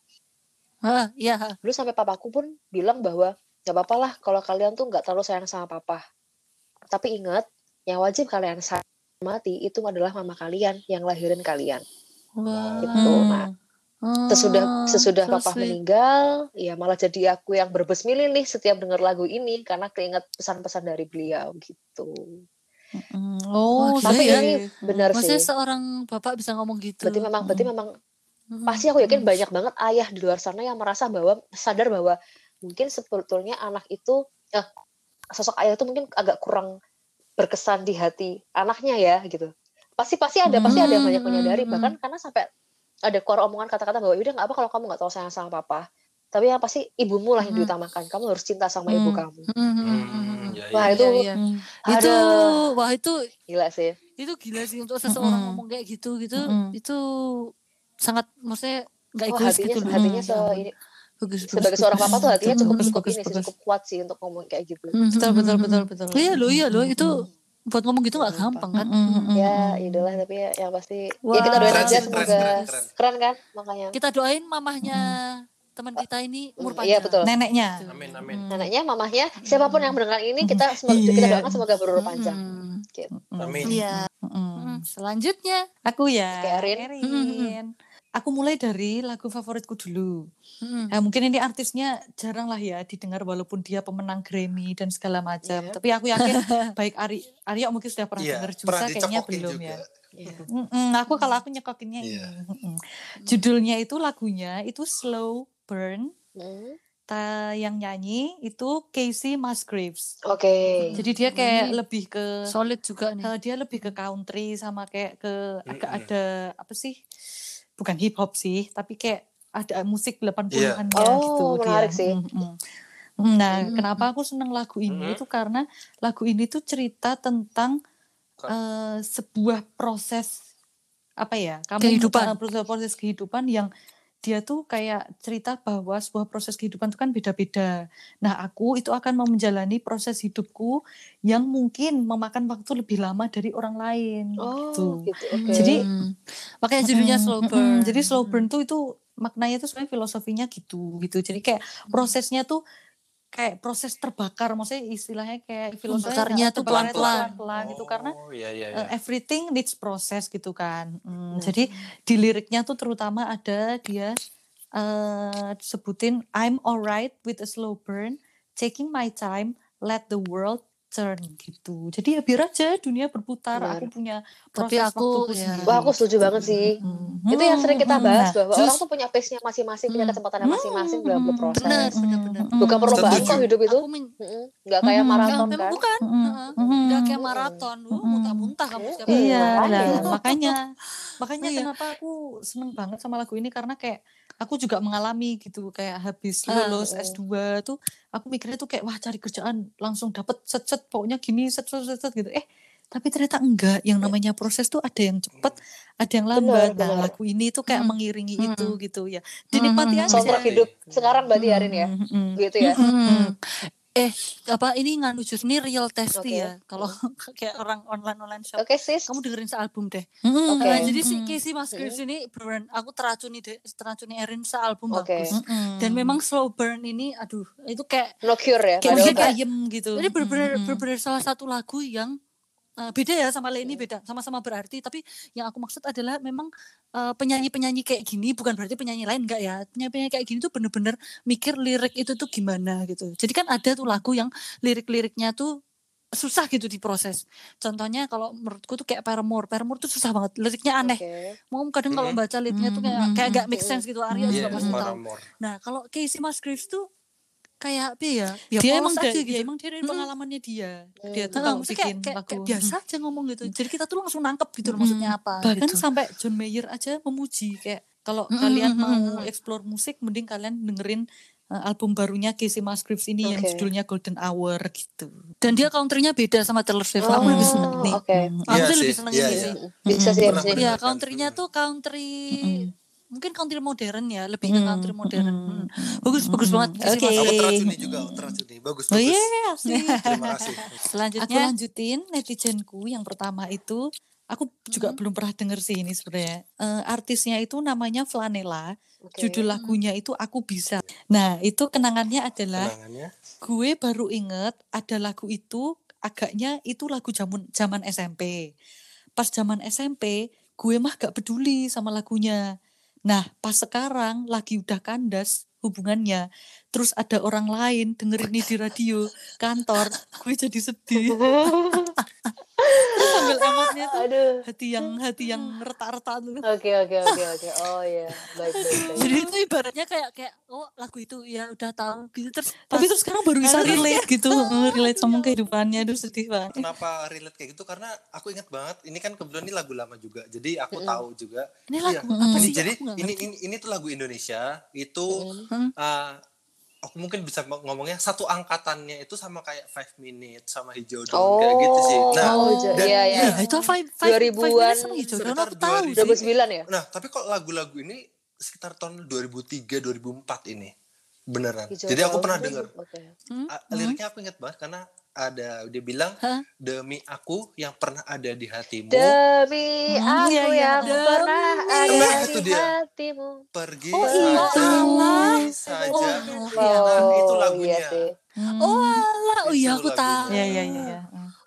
Ah, iya. Dulu sampai papaku pun bilang bahwa gak apa-apa lah kalau kalian tuh nggak terlalu sayang sama papa. Tapi ingat, yang wajib kalian mati itu adalah mama kalian yang lahirin kalian. Wah. Gitu. Nah, sesudah Ah, sesudah so papa sweet. meninggal ya malah jadi aku yang berbesmilih nih setiap dengar lagu ini karena keinget pesan-pesan dari beliau gitu Mm, Oh, Wah, tapi Iya, ini benar Maksudnya sih seorang bapak bisa ngomong gitu. berarti memang berarti memang Mm-mm. pasti aku yakin Mm. banyak banget ayah di luar sana yang merasa bahwa sadar bahwa mungkin sebetulnya anak itu eh, sosok ayah itu mungkin agak kurang berkesan di hati anaknya ya gitu pasti pasti ada pasti ada yang banyak Hmm, menyadari hmm, bahkan karena sampai ada keluar omongan kata-kata bahwa udah nggak apa kalau kamu nggak tahu sayang sama papa tapi yang pasti ibumu lah yang Hmm. diutamakan kamu harus cinta sama ibu Hmm. kamu Hmm, Wah, ya. itu- itu wah itu gila sih itu gila sih untuk seseorang Mm-mm. ngomong kayak gitu gitu Mm-mm. itu sangat maksudnya nggak oh, egois hatinya gitu hatinya Ya se ampun. ini bagus, bagus, sebagai bagus, seorang papa tuh hatinya cukup Bagus, cukup bagus, ini sih bagus. cukup kuat sih untuk ngomong kayak gitu Mm, Betul, betul, betul, betul. iya loh iya Mm, itu mm, buat ngomong gitu nggak Gampang. kan mm, mm, mm, ya mm. idolah tapi ya, yang pasti ya Wah. kita doain Keren aja semoga keren, keren, keren, keren. kan makanya kita doain mamahnya teman kita ini umur Hmm, panjang iya, betul. Neneknya. Amin, amin. Mm. anaknya mamahnya siapa pun yang mendengar ini kita semoga, Iya. kita doakan semoga berumur panjang Mm, gitu. Mm. Amin. iya Mm. Mm, selanjutnya Aku ya, Oke, Erin. Erin. Aku mulai dari lagu favoritku dulu. Mm. Nah, mungkin ini artisnya jarang lah ya didengar walaupun dia pemenang Grammy dan segala macam. Iya. Tapi aku yakin baik Ari Aryo mungkin sudah pernah Iya, dengar pernah juga kayaknya belum juga. ya. Iya. Mm-mm, aku kalau aku nyekokinnya Iya. ini. Mm-mm. Judulnya itu lagunya itu Slow Burn. Hmm, Ta yang nyanyi itu Casey Musgraves. Oke. Jadi dia kayak Ini lebih ke solid juga nih eh, dia lebih ke country sama kayak ke agak Mm-mm. ada apa sih? Bukan hip hop sih, tapi kayak ada musik 80-an Iya. ya Oh, gitu menarik dia. sih. Mm-mm. Nah, Mm-mm. kenapa aku seneng lagu ini Mm-mm. itu karena lagu ini tuh cerita tentang eh, sebuah proses apa ya? Kamu Kehidupan. eh, proses, proses kehidupan yang dia tuh kayak cerita bahwa sebuah proses kehidupan itu kan beda-beda. Nah, aku itu akan mau menjalani proses hidupku yang mungkin memakan waktu lebih lama dari orang lain. Oh, gitu. gitu. Oke. Jadi- Mm. makanya judulnya Mm-mm, slow burn Jadi slow burn tuh itu maknanya tuh sebenarnya filosofinya gitu gitu. Jadi kayak prosesnya tuh kayak proses terbakar, maksudnya istilahnya kayak filosofinya Bakarnya tuh terbakarnya tuh pelan-pelan. pelan-pelan gitu karena Oh, iya, iya, uh, iya. everything needs process gitu kan. Hmm, Nah. Jadi di liriknya tuh terutama ada dia eh sebutin I'm alright with a slow burn, taking my time, let the world turn gitu. Jadi ya biar aja dunia berputar. Benar. Aku punya Tapi proses aku, waktuku ya. Wah, aku setuju banget sih. Hmm, Itu yang sering kita hmm, bahas bahwa terus- orang tuh punya pace-nya masing-masing, punya Hmm. kesempatannya masing-masing dalam hmm, berproses. benar benar benar hmm, Bukan hmm, perlombaan kok hidup itu. Mm-mm. Nggak kayak Hmm. maraton kan. bukan hmm, Heeh. hmm, nggak kayak maraton uh, muntah-muntah kamu setiap hari. Iya, makanya. makanya makanya Iya. kenapa aku seneng banget sama lagu ini karena kayak aku juga mengalami gitu kayak habis Ah, lulus mm. S2 tuh aku mikirnya tuh kayak wah cari kerjaan langsung dapet set set pokoknya gini set set set, set gitu eh tapi ternyata enggak yang namanya proses tuh ada yang cepet ada yang lambat Benar, nah benar. lagu ini tuh kayak Hmm. mengiringi Hmm. itu gitu ya dinikmati Hmm. aja Soundtrack hidup sekarang berarti Arin ya. Hmm, hmm, hmm. Gitu ya. Mm-mm. Eh, apa ini nganu jus ini real testy Oke. ya. Kalau kayak orang online online shop, Oke, sis. kamu dengerin sealbum deh. Hmm, Oke. Nah, jadi si hmm, Casey Musgraves ini beneran aku teracuni deh, teracuni Erin sealbum Oke. bagus. hmm. Dan memang slow burn ini, aduh, itu kayak No cure ya. kayak ayem gitu ini Hmm, hmm. bener-bener salah satu lagu yang eh, beda ya sama Leni beda, sama-sama berarti. Tapi yang aku maksud adalah memang eh, penyanyi-penyanyi kayak gini bukan berarti penyanyi lain enggak ya. Penyanyi-penyanyi kayak gini tuh bener-bener mikir lirik itu tuh gimana gitu. Jadi kan ada tuh lagu yang lirik-liriknya tuh susah gitu diproses. Contohnya kalau menurutku tuh kayak Paramore. Paramore tuh susah banget. Liriknya aneh. Oke. Mau kadang kalau baca liriknya tuh kayak Mhm, kayak gak make sense gitu. Arya Mhm. juga Iya, pasti tahu. Nah, kalau Casey Musgraves tuh kayak apa ya? Ya dia emang aja dari, gitu. dia emang dari Hmm. pengalamannya dia dia Hmm. tuh Heeh, kalau maksudnya bikin kayak, kayak, lagu kayak biasa aja ngomong gitu. Jadi kita tuh langsung nangkep gitu Mm-mm. maksudnya apa. bahkan gitu. sampai John Mayer aja memuji kayak kalau Mm-mm, kalian mm-mm, mau explore musik mending kalian dengerin uh, album barunya Casey Musgraves ini yang Oke. judulnya Golden Hour gitu Dan dia countrynya beda sama Taylor Swift. aku lebih seneng Oh, nih. oke. Mm, Aku Iya tuh lebih seneng iya, ini iya. sih. Bisa sih, Mm-mm. Pernah bisa sih. Ya countrynya tuh country. Mungkin country modern ya, lebih ke Hmm, country modern. hmm, Hmm. hmm, Bagus, bagus hmm, banget. hmm. Oke. Aku teracuni juga, oh, teracuni. Bagus, Oh bagus. iya, asik. Terima kasih. Aku Selanjutnya, lanjutin netizenku yang pertama itu aku juga Mhm. belum pernah denger sih ini sebenarnya. Eh, artisnya itu namanya Flanela, Oke. judul lagunya itu Aku Bisa. Nah, itu kenangannya adalah Kenangannya. gue baru inget ada lagu itu agaknya itu lagu zaman zaman SMP. Pas zaman SMP, gue mah gak peduli sama lagunya. Nah, pas sekarang lagi udah kandas hubungannya, terus ada orang lain dengerin ini di radio kantor, gue jadi sedih. Terus sambil ematnya tuh Aduh. hati yang hati yang retak-retak tuh. Oke oke oke oke. Oh iya. Baik baik baik. jadi itu ibaratnya kayak kayak oh lagu itu ya udah tahu gitu terus Tapi pas- terus sekarang baru bisa relate gitu, eh, relate sama kehidupannya, aduh sedih banget. Kenapa relate kayak gitu? Karena aku ingat banget, ini kan kebetulan ini lagu lama juga. Jadi aku Mm-mm. tahu juga. ini Iya. lagu apa Ini sih? jadi Aku nggak ini, ini ini tuh lagu Indonesia. Itu Mm. eh, aku mungkin bisa ngomongnya satu angkatannya itu sama kayak Five Minutes sama Hijau Daun kayak gitu sih. Nah, Oh, Oh, dan- iya iya. Ya, itu five, five, 2000-an, five minutes sama hijau daun sekitar aku tahu 2000. sih. 2009 ya? nah tapi kok lagu-lagu ini sekitar tahun 2003 2004 ini. Beneran. Hijau Jadi aku pernah dengar. Oke. Hmm? Liriknya aku ingat banget karena ada dia bilang Hah? demi aku yang pernah ada di hatimu Demi Hmm, aku iya, iya. yang Demi- pernah ada Nah, itu di dia. hatimu. pergi Oh, saja iya. saja Oh, nah itu iya lagunya sih. Hmm. Oh alah, oh iya aku tahu. Iya, iya, iya. iya.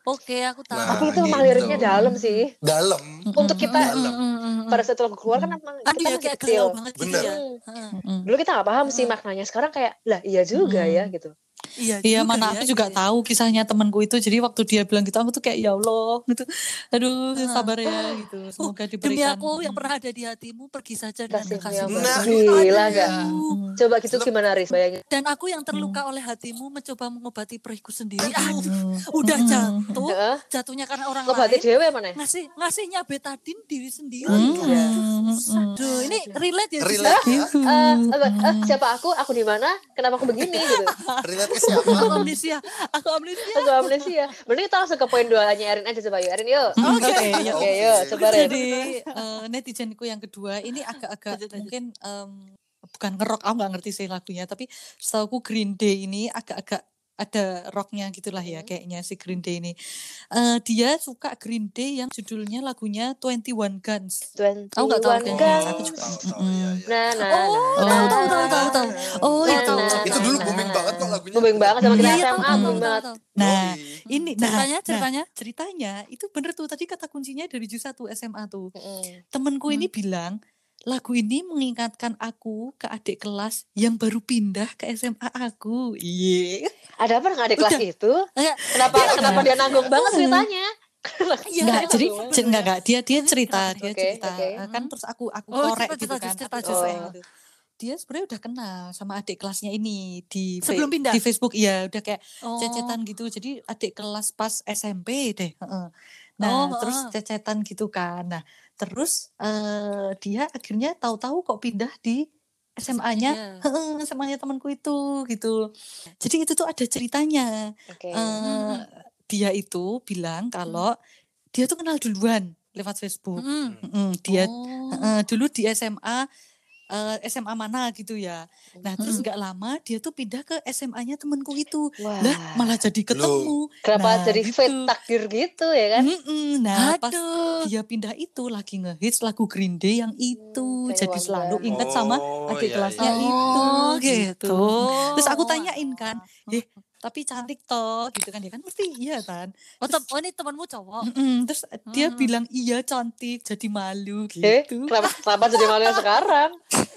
Oke, aku tahu. Nah, Tapi itu emang gitu. liriknya dalam sih. dalam Untuk kita Dalam. Mm, mm, mm, pada saat lagu keluar kan emang Aduh kita ya masih kayak kecil. galau banget gitu Bener. ya. Hmm. Heeh. Mm. Dulu kita nggak paham sih maknanya. Sekarang kayak lah iya juga Hmm. ya gitu. Iya, Iya, juga mana ya, aku gitu juga ya. tahu kisahnya temanku itu. Jadi waktu dia bilang gitu, aku tuh kayak ya Allah gitu. Aduh, Heeh. sabar ya gitu. Semoga Demi diberikan. aku yang pernah ada di hatimu pergi saja dan Kasih Nah, gila gak? Mm. Coba gitu gimana Riz bayangin. Dan aku yang terluka oleh hatimu mencoba mengobati perihku sendiri. Aduh, Mm. udah Mm. jatuh, Heeh. jatuhnya karena orang Ngebati lain. dewe mana? Ngasih ngasihnya betadin diri sendiri. Mm. Iya. Mm. Aduh, ini relate ya. relate ya Gitu. Eh, apa, eh, siapa aku? Aku di mana? Kenapa aku begini gitu? relate siapa Aku amnesia. Aku amnesia. Aku amnesia. Mending kita langsung ke poin duanya Erin aja coba yuk. Erin yuk. Oke, yuk. Oke yuk coba. Jadi eh, netizenku yang kedua ini agak-agak mungkin em, bukan ngerok, aku nggak ngerti sih lagunya, tapi setahu Green Day ini agak-agak ada rocknya gitulah ya Hmm. kayaknya si Green Day ini. Eh, dia suka Green Day yang judulnya lagunya 21 Guns. Aku nggak tahu 21 kayaknya. Guns. Aku juga- tahu tahu. Nah, nah, Oh, nah, tahu, tahu, tahu, tahu, tahu. Oh, Nah, itu. nah, itu dulu nah. booming banget kok lagunya Booming banget sama kita Iya, SMA tahu, tahu, booming tahu, banget. tahu. Nah, ini nah, Ceritanya, nah, ceritanya. ceritanya itu bener tuh tadi kata kuncinya dari jus 1 SMA tuh. Temenku ini bilang lagu ini mengingatkan aku ke adik kelas yang baru pindah ke SMA aku. Iya. Ada apa dengan adik kelas itu? Enggak, Kenapa kenapa dia nanggung banget ceritanya? iya. Enggak, jadi enggak enggak dia dia cerita, dia Oke, cerita oke. Eh, kan terus aku aku Oh, korek cerita, gitu cerita, kan. cerita, aku cerita. korek gitu. Dia sebenarnya udah kenal sama adik kelasnya ini di Sebelum pindah? di Facebook iya udah kayak Oh. cecetan gitu. Jadi adik kelas pas SMP deh. heeh. Nah, Oh, terus cecetan gitu kan. Nah, terus eh dia akhirnya tahu-tahu kok pindah di SMA-nya, heeh, SMA-nya temanku itu gitu. Jadi itu tuh ada ceritanya. Oke. Eh, Hmm. dia itu bilang kalau dia tuh kenal duluan lewat Facebook. Mm. Mm, dia Oh. eh, dulu di SMA eh, SMA mana gitu ya. Nah, terus Mm. nggak lama dia tuh pindah ke SMA-nya temenku itu. Wah. Lah, malah jadi ketemu. Kenapa Nah, jadi gitu. fate takdir gitu ya kan? Mm-mm. Nah, pas Aduh. dia pindah itu lagi ngehits lagu Green Day yang itu. Hmm, jadi kayak selalu Wanda. inget sama Oh, adik iya, kelasnya iya. itu. Oh, gitu. Terus aku Oh, tanyain kan, eh tapi cantik toh gitu kan dia kan pasti iya kan. Oh, tem- oh, ini temanmu cowok. Mm-mm, terus dia Hmm. bilang iya cantik jadi malu Eh, gitu. kenapa, kenapa jadi malu yang sekarang?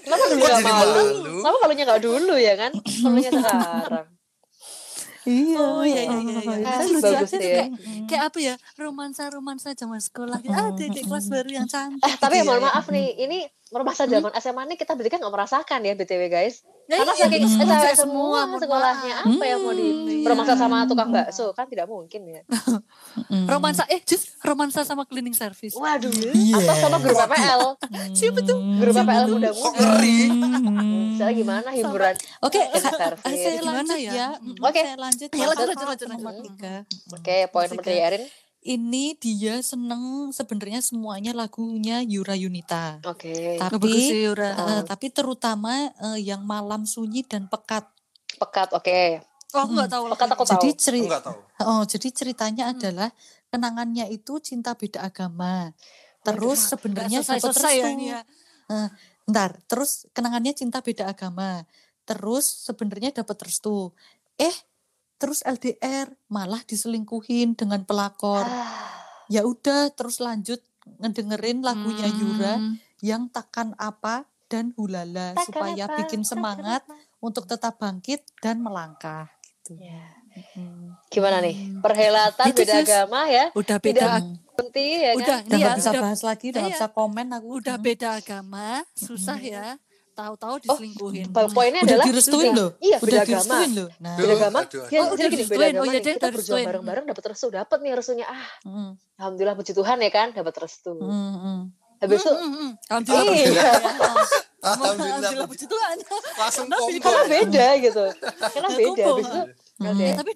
Kenapa dulu gak jadi malu? malu? Kenapa malunya gak dulu ya kan? Malunya sekarang. Iya. Oh, iya, iya, iya, iya. Ah, Lucu bagus aja kayak, kayak apa ya? Romansa-romansa zaman sekolah. Gitu. Ah, Mm, adik kelas baru yang cantik. Eh, tapi gitu mohon ya. maaf nih, ini masa zaman SMA nih kita berarti kan gak merasakan ya BTW guys. Ya, Karena iya, saking itu eh, semua, cewek semua, mohon sekolahnya apa yang mau di Hmm, romansa iya. sama tukang bakso kan tidak mungkin ya. Mm. Romansa, eh, just romansa sama cleaning service. Waduh, Iya. atau sama guru PPL, Siapa tuh? guru Hmm. PPL Kok muda-muda. ngeri? Hmm. Saya gimana hiburan? Oke, Cleaning sa- service. saya Gimana lanjut ya? ya. Oke. Lanjut. Ya, lanjut, lanjut, lanjut, nomor lanjut. tiga. Oke, poin nomor tiga Erin. Ini dia seneng sebenarnya semuanya lagunya Yura Yunita. Oke. Oh, bagus Tapi sih Yura. eh, tapi terutama eh, yang malam sunyi dan pekat. Pekat, oke. Oh, aku nggak tahu. Pekat aku. Jadi tahu. ceri tahu. oh, jadi ceritanya Hmm. adalah kenangannya itu cinta beda agama. Terus Nggak sebenarnya dapat selesai-selesai ya restu. ini ya. Ntar, terus kenangannya cinta beda agama. Terus sebenarnya dapat restu. Eh, terus LDR malah diselingkuhin dengan pelakor. Ah, Ya udah, terus lanjut ngedengerin lagunya Yura Hmm. yang takkan apa dan hulala takkan supaya apa, bikin semangat untuk tetap bangkit dan melangkah gitu. Ya. Mm. Gimana nih? Perhelatan Itu, beda Sis. agama ya. Udah Tidak beda Mm. Berhenti ya kan? udah Udah ini ya, nggak bisa udah, bahas lagi, udah nggak iya. bisa komen aku. udah beda agama, susah ya. Tahu-tahu diselingkuhin. Po- Poinnya Udah adalah direstuin sudah. loh. Iya, Udah beda agama. direstuin loh. Nah, Beda agama. Ya, Oh, udah jadi gini, beda direstuin. Oh, agama iya, nih. Kita berjuang direstuin. bareng-bareng dapat restu, dapat nih restunya. Ah, mm, alhamdulillah puji Tuhan ya kan, dapat restu. mm, mm. Habis itu Hmm, hmm, hmm. Alhamdulillah. Iya. ya. Oh. Alhamdulillah. Alhamdulillah puji Tuhan. Langsung Karena beda gitu. Karena Ya, beda. Habis itu Hmm. Eh, tapi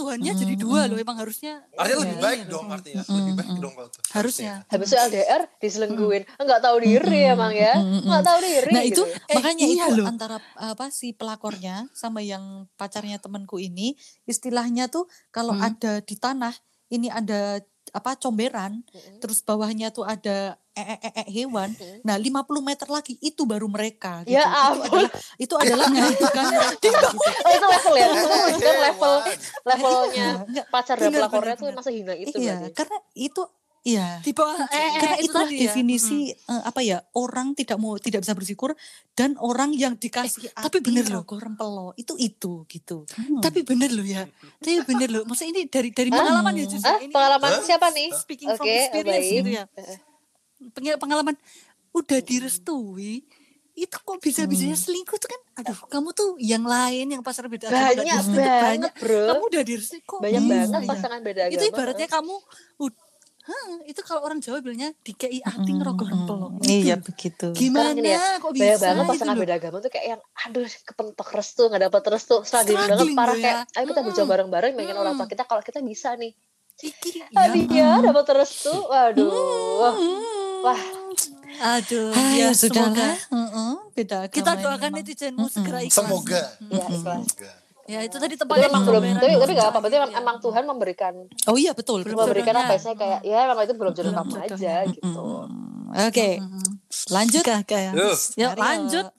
Tuhannya jadi dua loh. Emang harusnya. Artinya lebih Iya, baik iya dong dong. artinya. Mm, Lebih baik mm. dong kalau tuh. Harusnya. Habis itu LDR diselingkuhin. Enggak tahu diri Mm, emang ya. mm, mm, Enggak tahu diri Nah itu gitu. Eh, makanya iya itu loh. antara apa si pelakornya sama yang pacarnya temanku ini istilahnya tuh kalau Hmm. ada di tanah ini ada apa comberan Mm-mm. terus bawahnya tuh ada ee ee ee hewan. Mm. Nah 50 meter lagi itu baru mereka gitu. Ya itu ampun. adalah itu adalah mereka gitu. Oh, itu level ya. Itu level levelnya Iya, pacar dan pelakornya tuh masih hina itu iya, karena itu iya. Bawah. Eh, eh, Karena itu itulah ya. definisi eh, apa ya orang tidak mau tidak bisa bersyukur dan orang yang dikasih Eh, tapi bener loh. rempelo itu itu gitu. Hmm. Tapi bener loh ya. Tapi bener loh. Maksudnya ini dari dari pengalaman ya justru. Ah, Ini pengalaman siapa nih? speaking from Oke, experience baik. gitu ya. Peng- Pengalaman udah direstui itu kok bisa-bisanya Hmm. selingkuh tuh kan aduh kamu tuh yang lain yang pasar beda agama Banyak banget, banyak Bro. kamu udah direstui kok Banyak bisa banget ya? pasangan beda agama. itu ibaratnya kamu Hah, itu kalau orang Jawa bilangnya dikei ati ngerokok rempelo Iya begitu. gimana Sekarang gini ya, kok banyak bisa banget gitu pasangan beda agama tuh kayak yang aduh kepentok restu nggak dapat restu struggling banget parah loh kayak ya. ayo kita Mm-mm. bareng-bareng pengen orang tua Mm. kita kalau kita bisa nih Iki, ya hadiah dapat restu waduh wah aduh Ah, ya sudah semoga lah. Heeh, beda agama kita doakan memang. netizenmu Mm-mm. segera ikhlas Semoga. ya ikhlas Semoga. ya itu tadi tempatnya emang belum tapi tapi nggak apa Jawa berarti emang Tuhan memberikan Oh iya betul. Belum betul. memberikan apa ya saya kayak ya emang itu belum jodoh kamu aja gitu Oke, lanjut. Gagah ya. Ya lanjut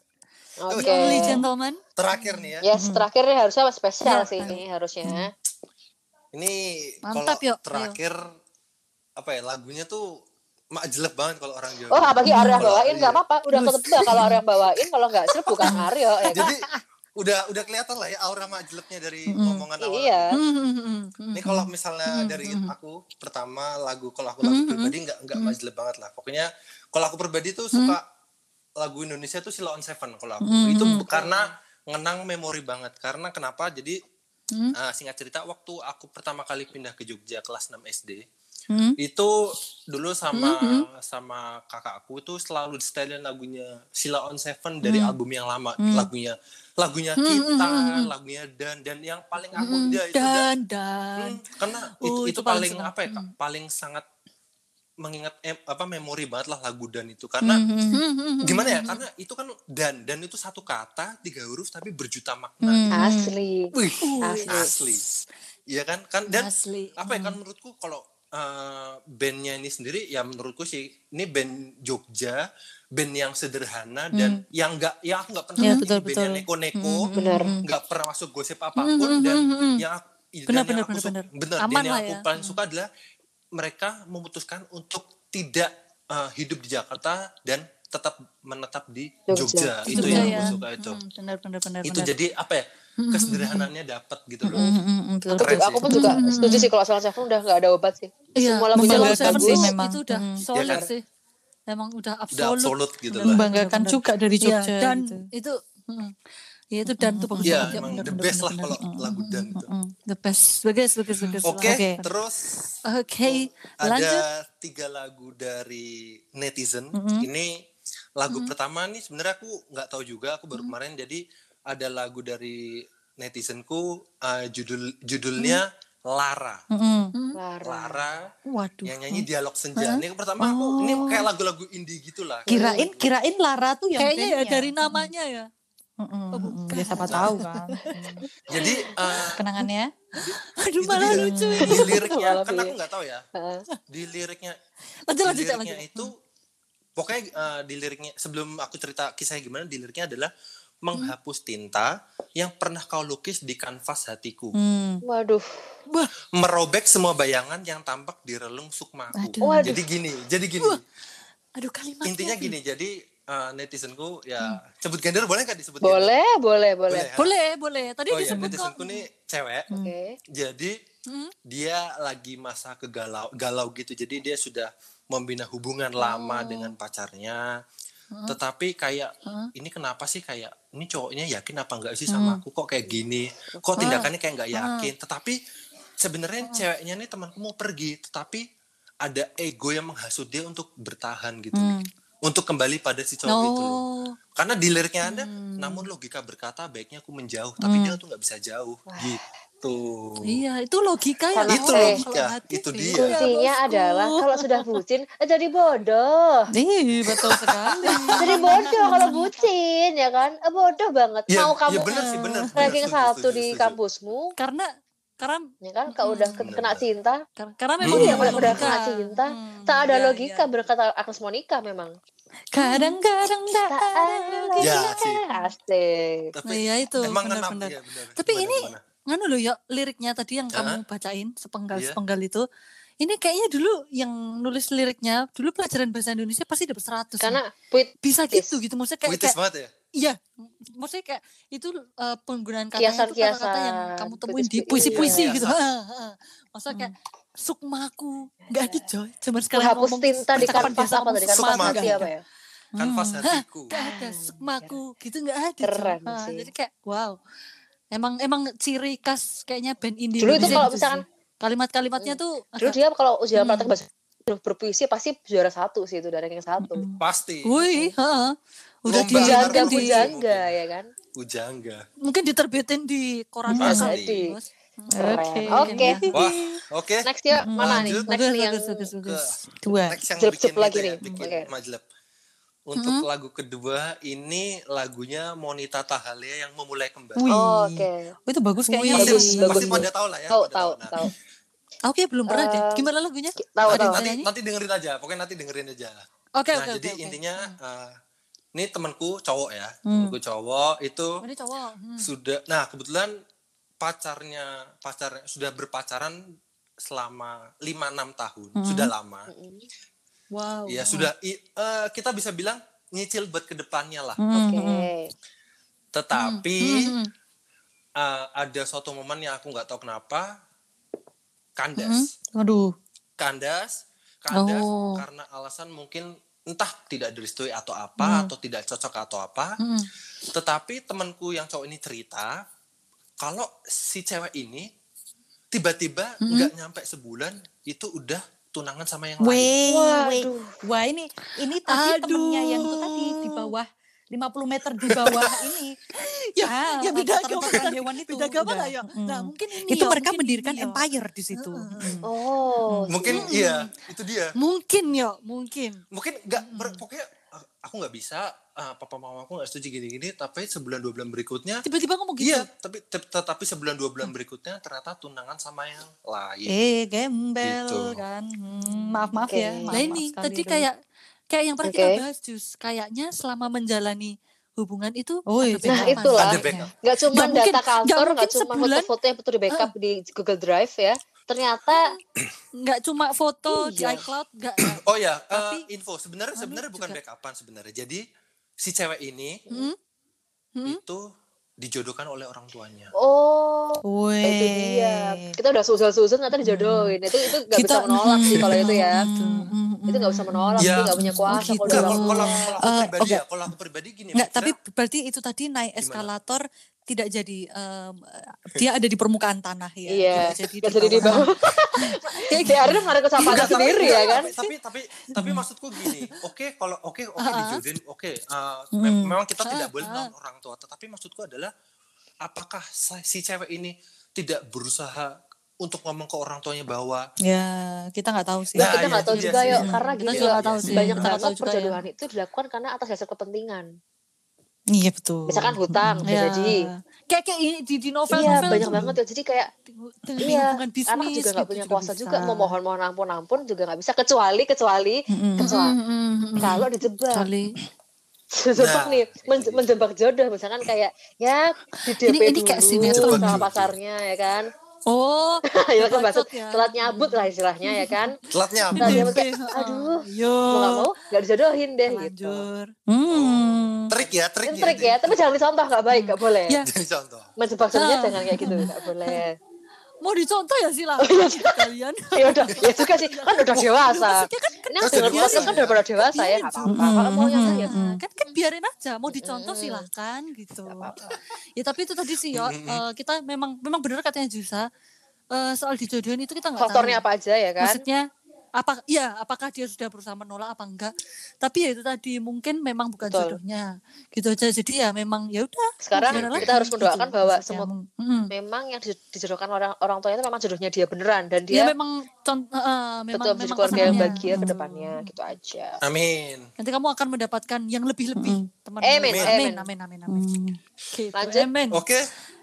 oke The only gentleman. terakhir nih ya. yes terakhir nih harusnya spesial Ya. sih ini harusnya Ini Mantap, kalau yuk. terakhir apa ya lagunya tuh mak jelek banget kalau orang Jawa. oh apalagi Arya Kalau- bawain nggak apa-apa udah ketebak kalau Arya bawain kalau nggak sih bukan Arya ya kan? Jadi udah udah kelihatan lah ya aura mak jeleknya dari omongan awal. iya Ini kalau misalnya dari aku pertama lagu kalau aku lagu pribadi nggak nggak mak jelek banget lah. Pokoknya kalau aku pribadi tuh suka lagu Indonesia tuh Sila on Seven kalau aku. Itu karena ngenang memori banget. Karena kenapa? Jadi eh, singkat cerita waktu aku pertama kali pindah ke Jogja kelas 6 SD Hmm. itu dulu sama sama kakak aku itu selalu di setelin lagunya Sila on Seven dari album yang lama. Lagunya lagunya kita lagunya dan dan yang paling aku dia itu dan, Dan dan. Hmm, karena Oh, itu, itu itu paling paling apa ya Kak? paling sangat mengingat em, apa memori banget lah lagu dan itu. Karena Hmm, gimana ya karena itu kan dan dan itu satu kata tiga huruf tapi berjuta makna. Hmm. gitu. asli. Wih, Asli. asli. Iya kan? Kan dan asli. apa ya kan menurutku kalau eh, bandnya ini sendiri ya menurutku sih ini band Jogja band yang sederhana dan yang enggak yang aku nggak pernah Ya, betul, band yang betul. neko-neko benar nggak pernah masuk gosip apa pun dan yang aku, dan Benar, yang benar, aku benar, benar. benar, Aman dan yang aku ya. paling suka adalah mereka memutuskan untuk tidak eh, hidup di Jakarta dan tetap menetap di Jogja. Jogja, itu Jogja yang ya. aku suka itu Hmm, benar benar benar itu benar. jadi apa ya kesederhanaannya dapat gitu loh. Hmm, hmm, hmm, betul, aku, juga, aku pun juga setuju sih kalau Salah Seven udah nggak ada obat sih. Iya, semua lagunya membanggakan Seven sih memang. itu udah Hmm. solid Ya kan? sih. Emang udah udah absolut. gitu lah Membanggakan juga dari Iya, Jogja dan gitu. itu hmm, ya itu dan tuh bagus Iya, banget ya, emang the best benar, lah kalau lagu dan itu. Hmm, the best. Bagus bagus bagus. Oke, terus? Oke, ada lanjut. tiga lagu dari netizen. Ini lagu pertama nih sebenarnya aku nggak tahu juga, aku baru kemarin jadi ada lagu dari netizenku uh, judul judulnya Lara. Mm-mm. Lara. Lara Waduh. yang nyanyi dialog senja. Ini pertama aku ini Oh. kayak lagu-lagu indie gitulah. Kirain kirain Lara tuh yang Kayaknya ya dari namanya ya. Mm-mm, Oh, mm-mm. bukan. Ya siapa tahu kan. Jadi eh, Kenangannya. Aduh malah dia. lucu. di liriknya kan aku nggak tahu ya. Heeh. Di liriknya Lanjut lanjut lanjut. itu pokoknya eh, di liriknya sebelum aku cerita kisahnya gimana di liriknya adalah menghapus tinta yang pernah kau lukis di kanvas hatiku Hmm. Waduh. Wah, merobek semua bayangan yang tampak di relung sukmaku. Waduh. jadi gini jadi gini aduh kalimatnya. intinya gini jadi eh, netizenku ya sebut gender boleh nggak disebut Boleh, boleh, gender? boleh. ya? Boleh, boleh. Tadi oh ya disebut kok. netizenku nih cewek Oke. jadi Hmm. dia lagi masa kegalau galau gitu jadi dia sudah membina hubungan lama dengan pacarnya tetapi kayak ini kenapa sih kayak ini cowoknya yakin apa enggak sih sama aku? Kok kayak gini? Kok tindakannya kayak nggak yakin? Tetapi sebenarnya ceweknya nih temanku mau pergi tetapi ada ego yang menghasut dia untuk bertahan gitu. Untuk kembali pada si cowok itu. Loh. Oh. karena di liriknya ada namun logika berkata baiknya aku menjauh tapi dia tuh nggak bisa jauh gitu Iya, itu logika ya. Kalau itu eh, logika Kalau hati itu dia Kuncinya adalah kalau sudah bucin, eh, jadi bodoh. Ih, betul sekali. Jadi bodoh kalau bucin ya kan? Eh, bodoh banget. Iya, Mau iya kamu bener sih, bener, bener, ranking setuju, satu setuju, di setuju. kampusmu, Karena karena ya kan? Kalau udah Bener, kena bener. cinta, kar- karena memang Iya, ada udah, udah kena cinta, Hmm, tak ada iya, logika iya. berkata Agnes Monica memang. Kadang-kadang tak Tak ada logika. Ya. Asik. tapi Nah, iya itu, emang kenapa benar-benar. ya bener. Tapi Gimana, ini gimana? Nganu loh ya liriknya tadi yang kamu bacain sepenggal Iya. sepenggal itu. Ini kayaknya dulu yang nulis liriknya dulu pelajaran bahasa Indonesia pasti dapat 100. Karena puit bisa gitu gitu maksudnya kayak, puitis kayak banget ya iya maksudnya kayak itu eh, penggunaan katanya itu Kiasan-kiasan, kata-kata yang kamu temuin di puisi-puisi iya, gitu. kiasan. Ha, ha. Maksudnya kayak sukmaku nggak ada coy. Cuman sekarang menghapus ngomong tinta di kanvas apa tadi? Kanvas hati apa ya? kanvas hatiku Nggak ada sukmaku gitu nggak ada. Keren sih. Jadi kayak wow. Emang emang ciri khas kayaknya band indie Dulu itu kalau gitu misalkan- kalimat-kalimatnya tuh Dulu agak dia kalau ujian Hmm. praktek bahasa berpuisi pasti juara satu sih itu dari ranking satu. pasti Wih, ha. udah Lomba di pujangga mungkin. ya kan? pujangga mungkin diterbitin di koran. Bos. Keren. Oke. Oke. wah oke Next ya mana nih? Next yang bagus, bagus, bagus. Dua. next yang bikin lagi ya nih. bikin Oke. majelep untuk lagu kedua ini lagunya Monita Tahalia yang memulai kembali Wih. Oh, Oke. Oh, itu bagus kayaknya. Pasti, Bagus, pasti pada tahu lah ya Tahu pada tahu Nah, tahu. Oke, belum pernah deh. Eh, Gimana lagunya? Tahu Ada tahu. nanti nanti dengerin aja pokoknya nanti dengerin aja Oke, nah oke, jadi oke. intinya eh, ini temanku cowok ya Hmm. temanku cowok itu Oh, ini cowok. Hmm. sudah nah kebetulan pacarnya pacar sudah berpacaran selama 5-6 tahun Hmm. sudah lama Wow. ya sudah i- eh, kita bisa bilang nyicil buat ke depannya lah Hmm, Oke. hmm. tetapi Hmm, hmm. eh, ada suatu momen yang aku nggak tahu kenapa kandas Waduh. kandas kandas Oh. karena alasan mungkin entah tidak direstui atau apa atau tidak cocok atau apa Hmm. tetapi temanku yang cowok ini cerita kalau si cewek ini tiba-tiba nggak nyampe sebulan itu udah tunangan sama yang lain Weh, weh. Waduh. Wah ini ini tadi Aduh. temennya yang itu tadi di bawah 50 meter di bawah ini. Ya, Ah, ya beda agama. hewan itu. Beda agama lah ya. Nah, mungkin ini itu ya, mereka mungkin mendirikan ini ya. empire di situ. Mm. Oh. mungkin iya itu dia Mungkin ya, mungkin. mungkin nggak ber- pokoknya aku nggak bisa ah, papa mama aku nggak setuju gini-gini tapi sebulan dua bulan berikutnya Tiba-tiba ngomong gitu. iya tapi te- tetapi sebulan dua bulan berikutnya ternyata tunangan sama yang lain Eh, gembel Gitu. kan. Hmm, maaf maaf Oke. ya. Maaf, ini tadi kayak kayak yang pernah Oke. kita bahas Jus. Kayaknya selama menjalani hubungan itu Oh, ada iya. Nah, itulah. ada backup Nggak cuma mungkin- data nggak kantor, nggak mungkin cuma foto-foto yang betul di backup di Google Drive ya. Ternyata nggak cuma foto di Iya. iCloud, nggak. oh ya Tapi- info sebenarnya sebenarnya bukan juga. backupan sebenarnya jadi si cewek ini Hmm? Hmm? itu dijodohkan oleh orang tuanya oh Weh. itu dia. Kita udah susun-susun ternyata dijodohin. Itu itu nggak bisa menolak sih kalau itu ya. Hmm, hmm, hmm, Itu nggak bisa menolak, Iya. itu nggak punya kuasa gitu. kalau kalau, kalau, aku Eh, pribadi oke. ya, kalau aku pribadi gini. Mikirnya, tapi berarti itu tadi naik Gimana? eskalator tidak jadi em, dia ada di permukaan tanah ya. Iya, Tidak jadi nggak jadi di bawah. Kayak Dia akhirnya menarik kesamaan sendiri ya kan. Tapi tapi tapi, maksudku gini, oke kalau oke oke Ah. dijodohin, oke uh, Hmm. mem- memang kita tidak boleh melawan orang tua, tetapi maksudku adalah apakah si cewek ini tidak berusaha untuk ngomong ke orang tuanya bahwa Ya, kita nggak tahu sih. Nah, kita nggak iya, tahu iya juga sih. yuk Hmm, karena kita gini juga tahu sih. banyak banget tahu juga ya. perjodohan itu dilakukan karena atas dasar kepentingan Iya betul. misalkan hutang bisa Ya. jadi Kayak kayak ini di di novel iya novel banyak banget ya jadi kayak iya bisnis anak juga nggak gitu punya juga kuasa juga mau mohon mohon ampun ampun juga nggak bisa kecuali kecuali kecuali Mm, kalau dijebak Kecuali dijebak Nah, nih men- menjebak jodoh misalkan kayak ya di DP Ini- ini dulu kayak sinetron sama gitu. pasarnya ya kan oh ya kan bacot ya. telat nyabut lah istilahnya ya kan telatnya apa? Nah, dia DP, kayak, heeh. aduh, yo mau nggak mau nggak dijodohin deh gitu lanjut Hmm. Trik ya, trik Ini trik ya tapi jangan dicontoh nggak baik nggak boleh ya Jadi contoh. menjebak jodohnya Ah. jangan kayak gitu nggak boleh mau dicontoh ya silakan kalian. Ya udah ya juga sih. Kan udah dewasa. kan Kan podcast kan ya. udah pada dewasa ya apa-apa. Kalau mau yang ya. Kan kan biarin aja. Mau dicontoh silahkan gitu. Ya tapi itu tadi sih yo Mm-mm. eh, kita memang memang benar katanya Jusa. Eh, soal dijodohin itu kita nggak faktornya tahu. apa aja ya kan? Maksudnya apa ya apakah dia sudah berusaha menolak apa enggak tapi ya itu tadi mungkin memang bukan Betul. jodohnya gitu aja jadi ya memang ya udah sekarang kita lagi, harus mendoakan gitu, bahwa semua Mm. memang yang di- dijodohkan orang orang tuanya itu memang jodohnya dia beneran dan ya dia memang contoh memang betul memang keluarga yang bahagia ke Mm. depannya gitu aja Amin. nanti kamu akan mendapatkan yang lebih-lebih teman Amin, amin amin. amin amin amin Hmm. Gitu, Lanjut. amin Oke.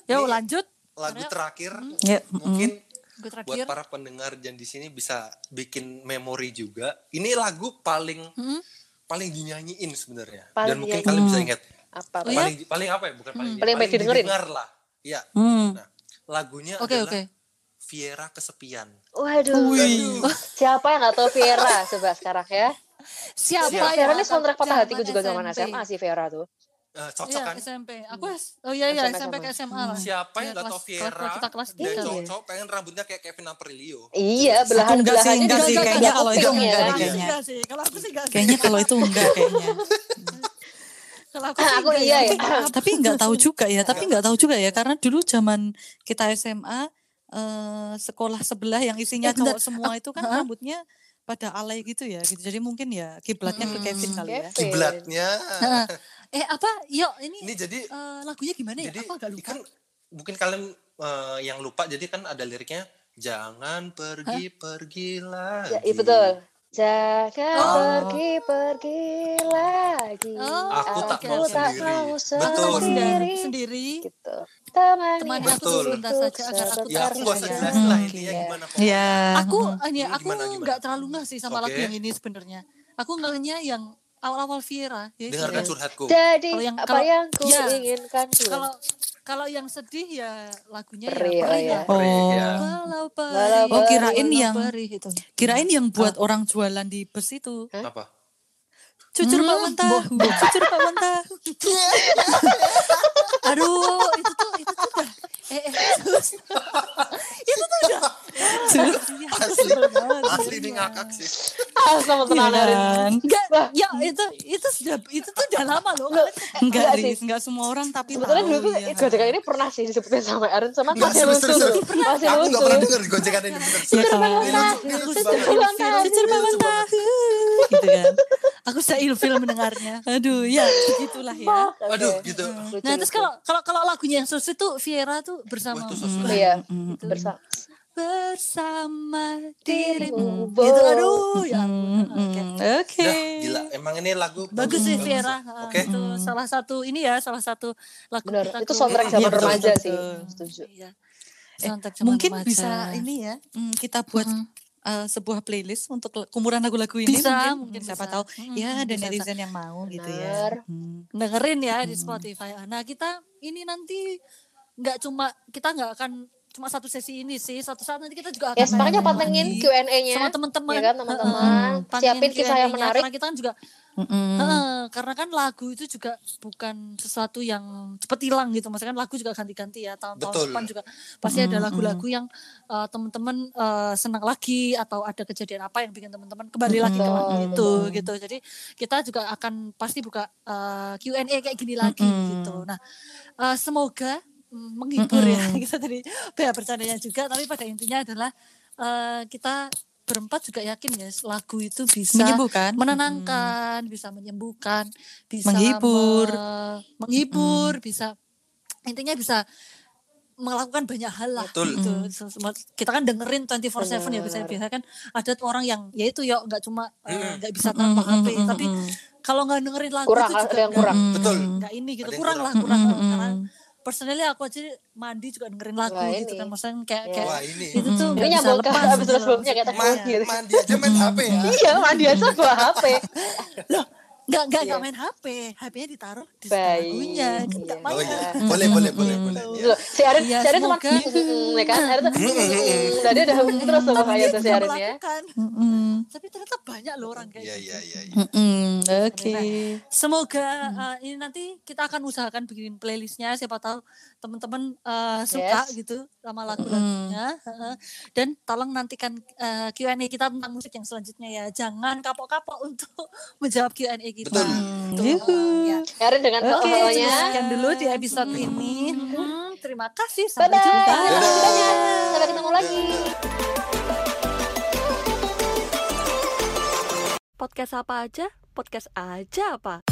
Yuk lanjut Lagu terakhir Ya, mungkin Gue buat terakhir para pendengar dan di sini bisa bikin memori juga. Ini lagu paling Mm. paling dinyanyiin sebenarnya. Paling Dan mungkin kalian bisa ingat. apa Oh, paling paling apa ya? Bukan paling Paling banyak didengerin. didengar lah. Iya. Hmm. Nah, lagunya oke adalah oke Viera Kesepian. waduh Wih. siapa yang nggak tahu Vera coba sekarang ya siapa Siapa? Vera ya ini soundtrack patah hatiku juga zaman. SMA sih Vera tuh Eh, cocok Iya, kan? SMP. Aku S- oh iya iya SMP SMP ke SMA lah. Siapa yang Iya, gak tau kelas- Viera kelas- kita kelas dan cowok-cowok pengen rambutnya kayak Kevin Aprilio. iya belahan enggak sih, belahannya enggak juga sih, nggak kayaknya kalau itu ya enggak deh, Kalau aku sih kayaknya. enggak sih. Kalau aku sih enggak sih. Kayaknya kalau itu enggak kayaknya. Kalau aku aku enggak iya ya. tapi nggak tahu juga ya tapi nggak tahu juga ya karena dulu zaman kita SMA eh, sekolah sebelah yang isinya Eh, cowok semua itu kan rambutnya pada alay gitu ya gitu jadi mungkin ya kiblatnya ke Kevin kali ya. Kiblatnya. Eh apa? Yuk ini Ini jadi eh, lagunya gimana ya? jadi Aku agak lupa. kan mungkin kalian eh, yang lupa jadi kan ada liriknya jangan pergi pergi lagi. ya iya betul jangan Oh. pergi pergi lagi Oh, Aku tak oke, mau tak sendiri. mau Betul. Aku tak sendiri sendiri. sendiri. gitu temani, Temani aku aku sebentar saja agar aku Ya aku nggak usah Ya. jelasin lah Hmm. intinya Iya. gimana pokoknya. ya Aku Ini aku gimana, gimana? nggak terlalu nggak sih sama lagu Oke. yang ini sebenarnya. Aku ngehnya yang awal-awal Viera. Ya, itu Dengarkan ya. curhatku. jadi Kalau yang- apa kalau- yang ku iya. inginkan Kalau kalau yang sedih ya lagunya ya oh perih iya. lah. oh Ya. Walau Oh, kirain walau yang- perih itu. kirain yang buat orang jualan di bus itu Apa? cucur Hmm, bakwan tahu cucur bakwan tahu Aduh, itu tuh itu tuh eh, eh itu tuh udah Iya, Asli. Asli banget. ngakak sih. ah sama tenan Iya Arin. kan? Enggak, ya itu itu sudah itu tuh udah lama loh. Nggak, enggak Enggak sih sih. enggak semua orang tapi sebetulnya tahu dulu tuh ya. gojekan ini pernah sih disebutin sama Arin sama Enggak, masih lucu seru. masih Aku lucu nggak pernah dengar gojekan ini bener. Ya kan? Ini ini Aku ilfil, cucur bakwan Lucu banget. tahu gitu kan aku sudah ilfil mendengarnya. aduh ya begitulah ya Oke. Aduh, gitu. Lucu, Nah, terus kalau kalau kalau lagunya yang susu tuh Viera tuh bersama Wah, itu. Hmm, Iya. hmm, Gitu. bersama bersama dirimu. Dirimu. Gitu aduh ya. hmm, ampun. Oke. hmm, oke Dah, gila. Emang ini lagu Bagus sih Viera. Ah, Oke. Itu salah satu ini ya, salah satu lagu benar kita itu soundtrack Iya, zaman betul, remaja betul. sih setuju Iya. Eh, Soundtrack zaman mungkin remaja. bisa ini ya hmm, kita buat Mm. Uh, sebuah playlist untuk kumpulan lagu-lagu ini Bisa, mungkin, mungkin siapa bisa. tahu Mm, ya ada bisa, netizen yang mau gitu ya. Hmm. dengerin ya di Hmm. Spotify. Nah kita ini nanti nggak cuma kita nggak akan cuma satu sesi ini sih. Suatu saat nanti kita juga akan ya makanya pantengin Q&A-nya sama teman-teman. ya kan teman-teman pantengin siapin kisah yang menarik Karena kita kan juga Mm-mm. heeh, karena kan lagu itu juga bukan sesuatu yang cepet hilang gitu. Maksudnya kan lagu juga ganti-ganti ya tahun-tahun depan juga pasti ada Mm, lagu-lagu yang uh, teman-teman uh, senang lagi atau ada kejadian apa yang bikin teman-teman kembali lagi ke lagu itu betul. gitu. Jadi kita juga akan pasti buka uh, Q&A kayak gini lagi Mm-mm. gitu. Nah, uh, semoga mm, menghibur ya Mm-mm. kita tadi banyak bercandanya juga tapi pada intinya adalah uh, kita berempat juga yakin ya lagu itu bisa menyembuhkan menenangkan, bisa menyembuhkan, bisa Menghibur. me- menghibur, bisa intinya bisa melakukan banyak hal lah Betul. gitu. Mm. Semua- Kita kan dengerin 24/7 ya biasanya biasanya kan ada tuh orang yang ya itu ya nggak cuma eh, Mm. nggak bisa Mm, tanpa mm, HP mm, tapi kalau nggak dengerin lagu Kurang, itu juga ada yang kurang. Betul. nggak ini gitu kurang kurang. lah kurang mm, lah. karena. Personally aku aja mandi juga dengerin lagu Wah, gitu ini. kan maksudnya kayak Ya. kayak Wah ini. itu tuh nggak bisa lepas episode gitu loh sebelumnya kayak maksudnya. teknologi. gitu. mandi aja main HP ya. Iya, mandi aja bawa HP. Nggak, nggak, Iya. nggak main HP. HP-nya ditaruh di setel Baik. lagunya. Kan nggak Iya. Oh main. iya. Boleh boleh boleh Mm. boleh. Tuh. Iya. Loh, si Arin, Iya, si Arin cuma ya kan? Arin tuh mm, udah terus sama kayak tuh si Arin ya. Tapi ternyata banyak loh orang kayak Iya gitu. iya iya. iya. Oke. Semoga uh, ini nanti kita akan usahakan bikin playlistnya. Siapa tahu teman-teman uh, suka gitu sama lagu-lagunya. Heeh. Dan tolong nantikan uh, Q&A kita tentang musik yang selanjutnya ya. Jangan kapok-kapok untuk menjawab Q&A kita. Betul. Tuh, Yuhu. ya. Dengan Oke, cukup sekian dulu di episode ini. Hmm, terima kasih. Sampai bye. jumpa. Terima kasih banyak. Sampai ketemu lagi. Podcast apa aja? Podcast aja apa?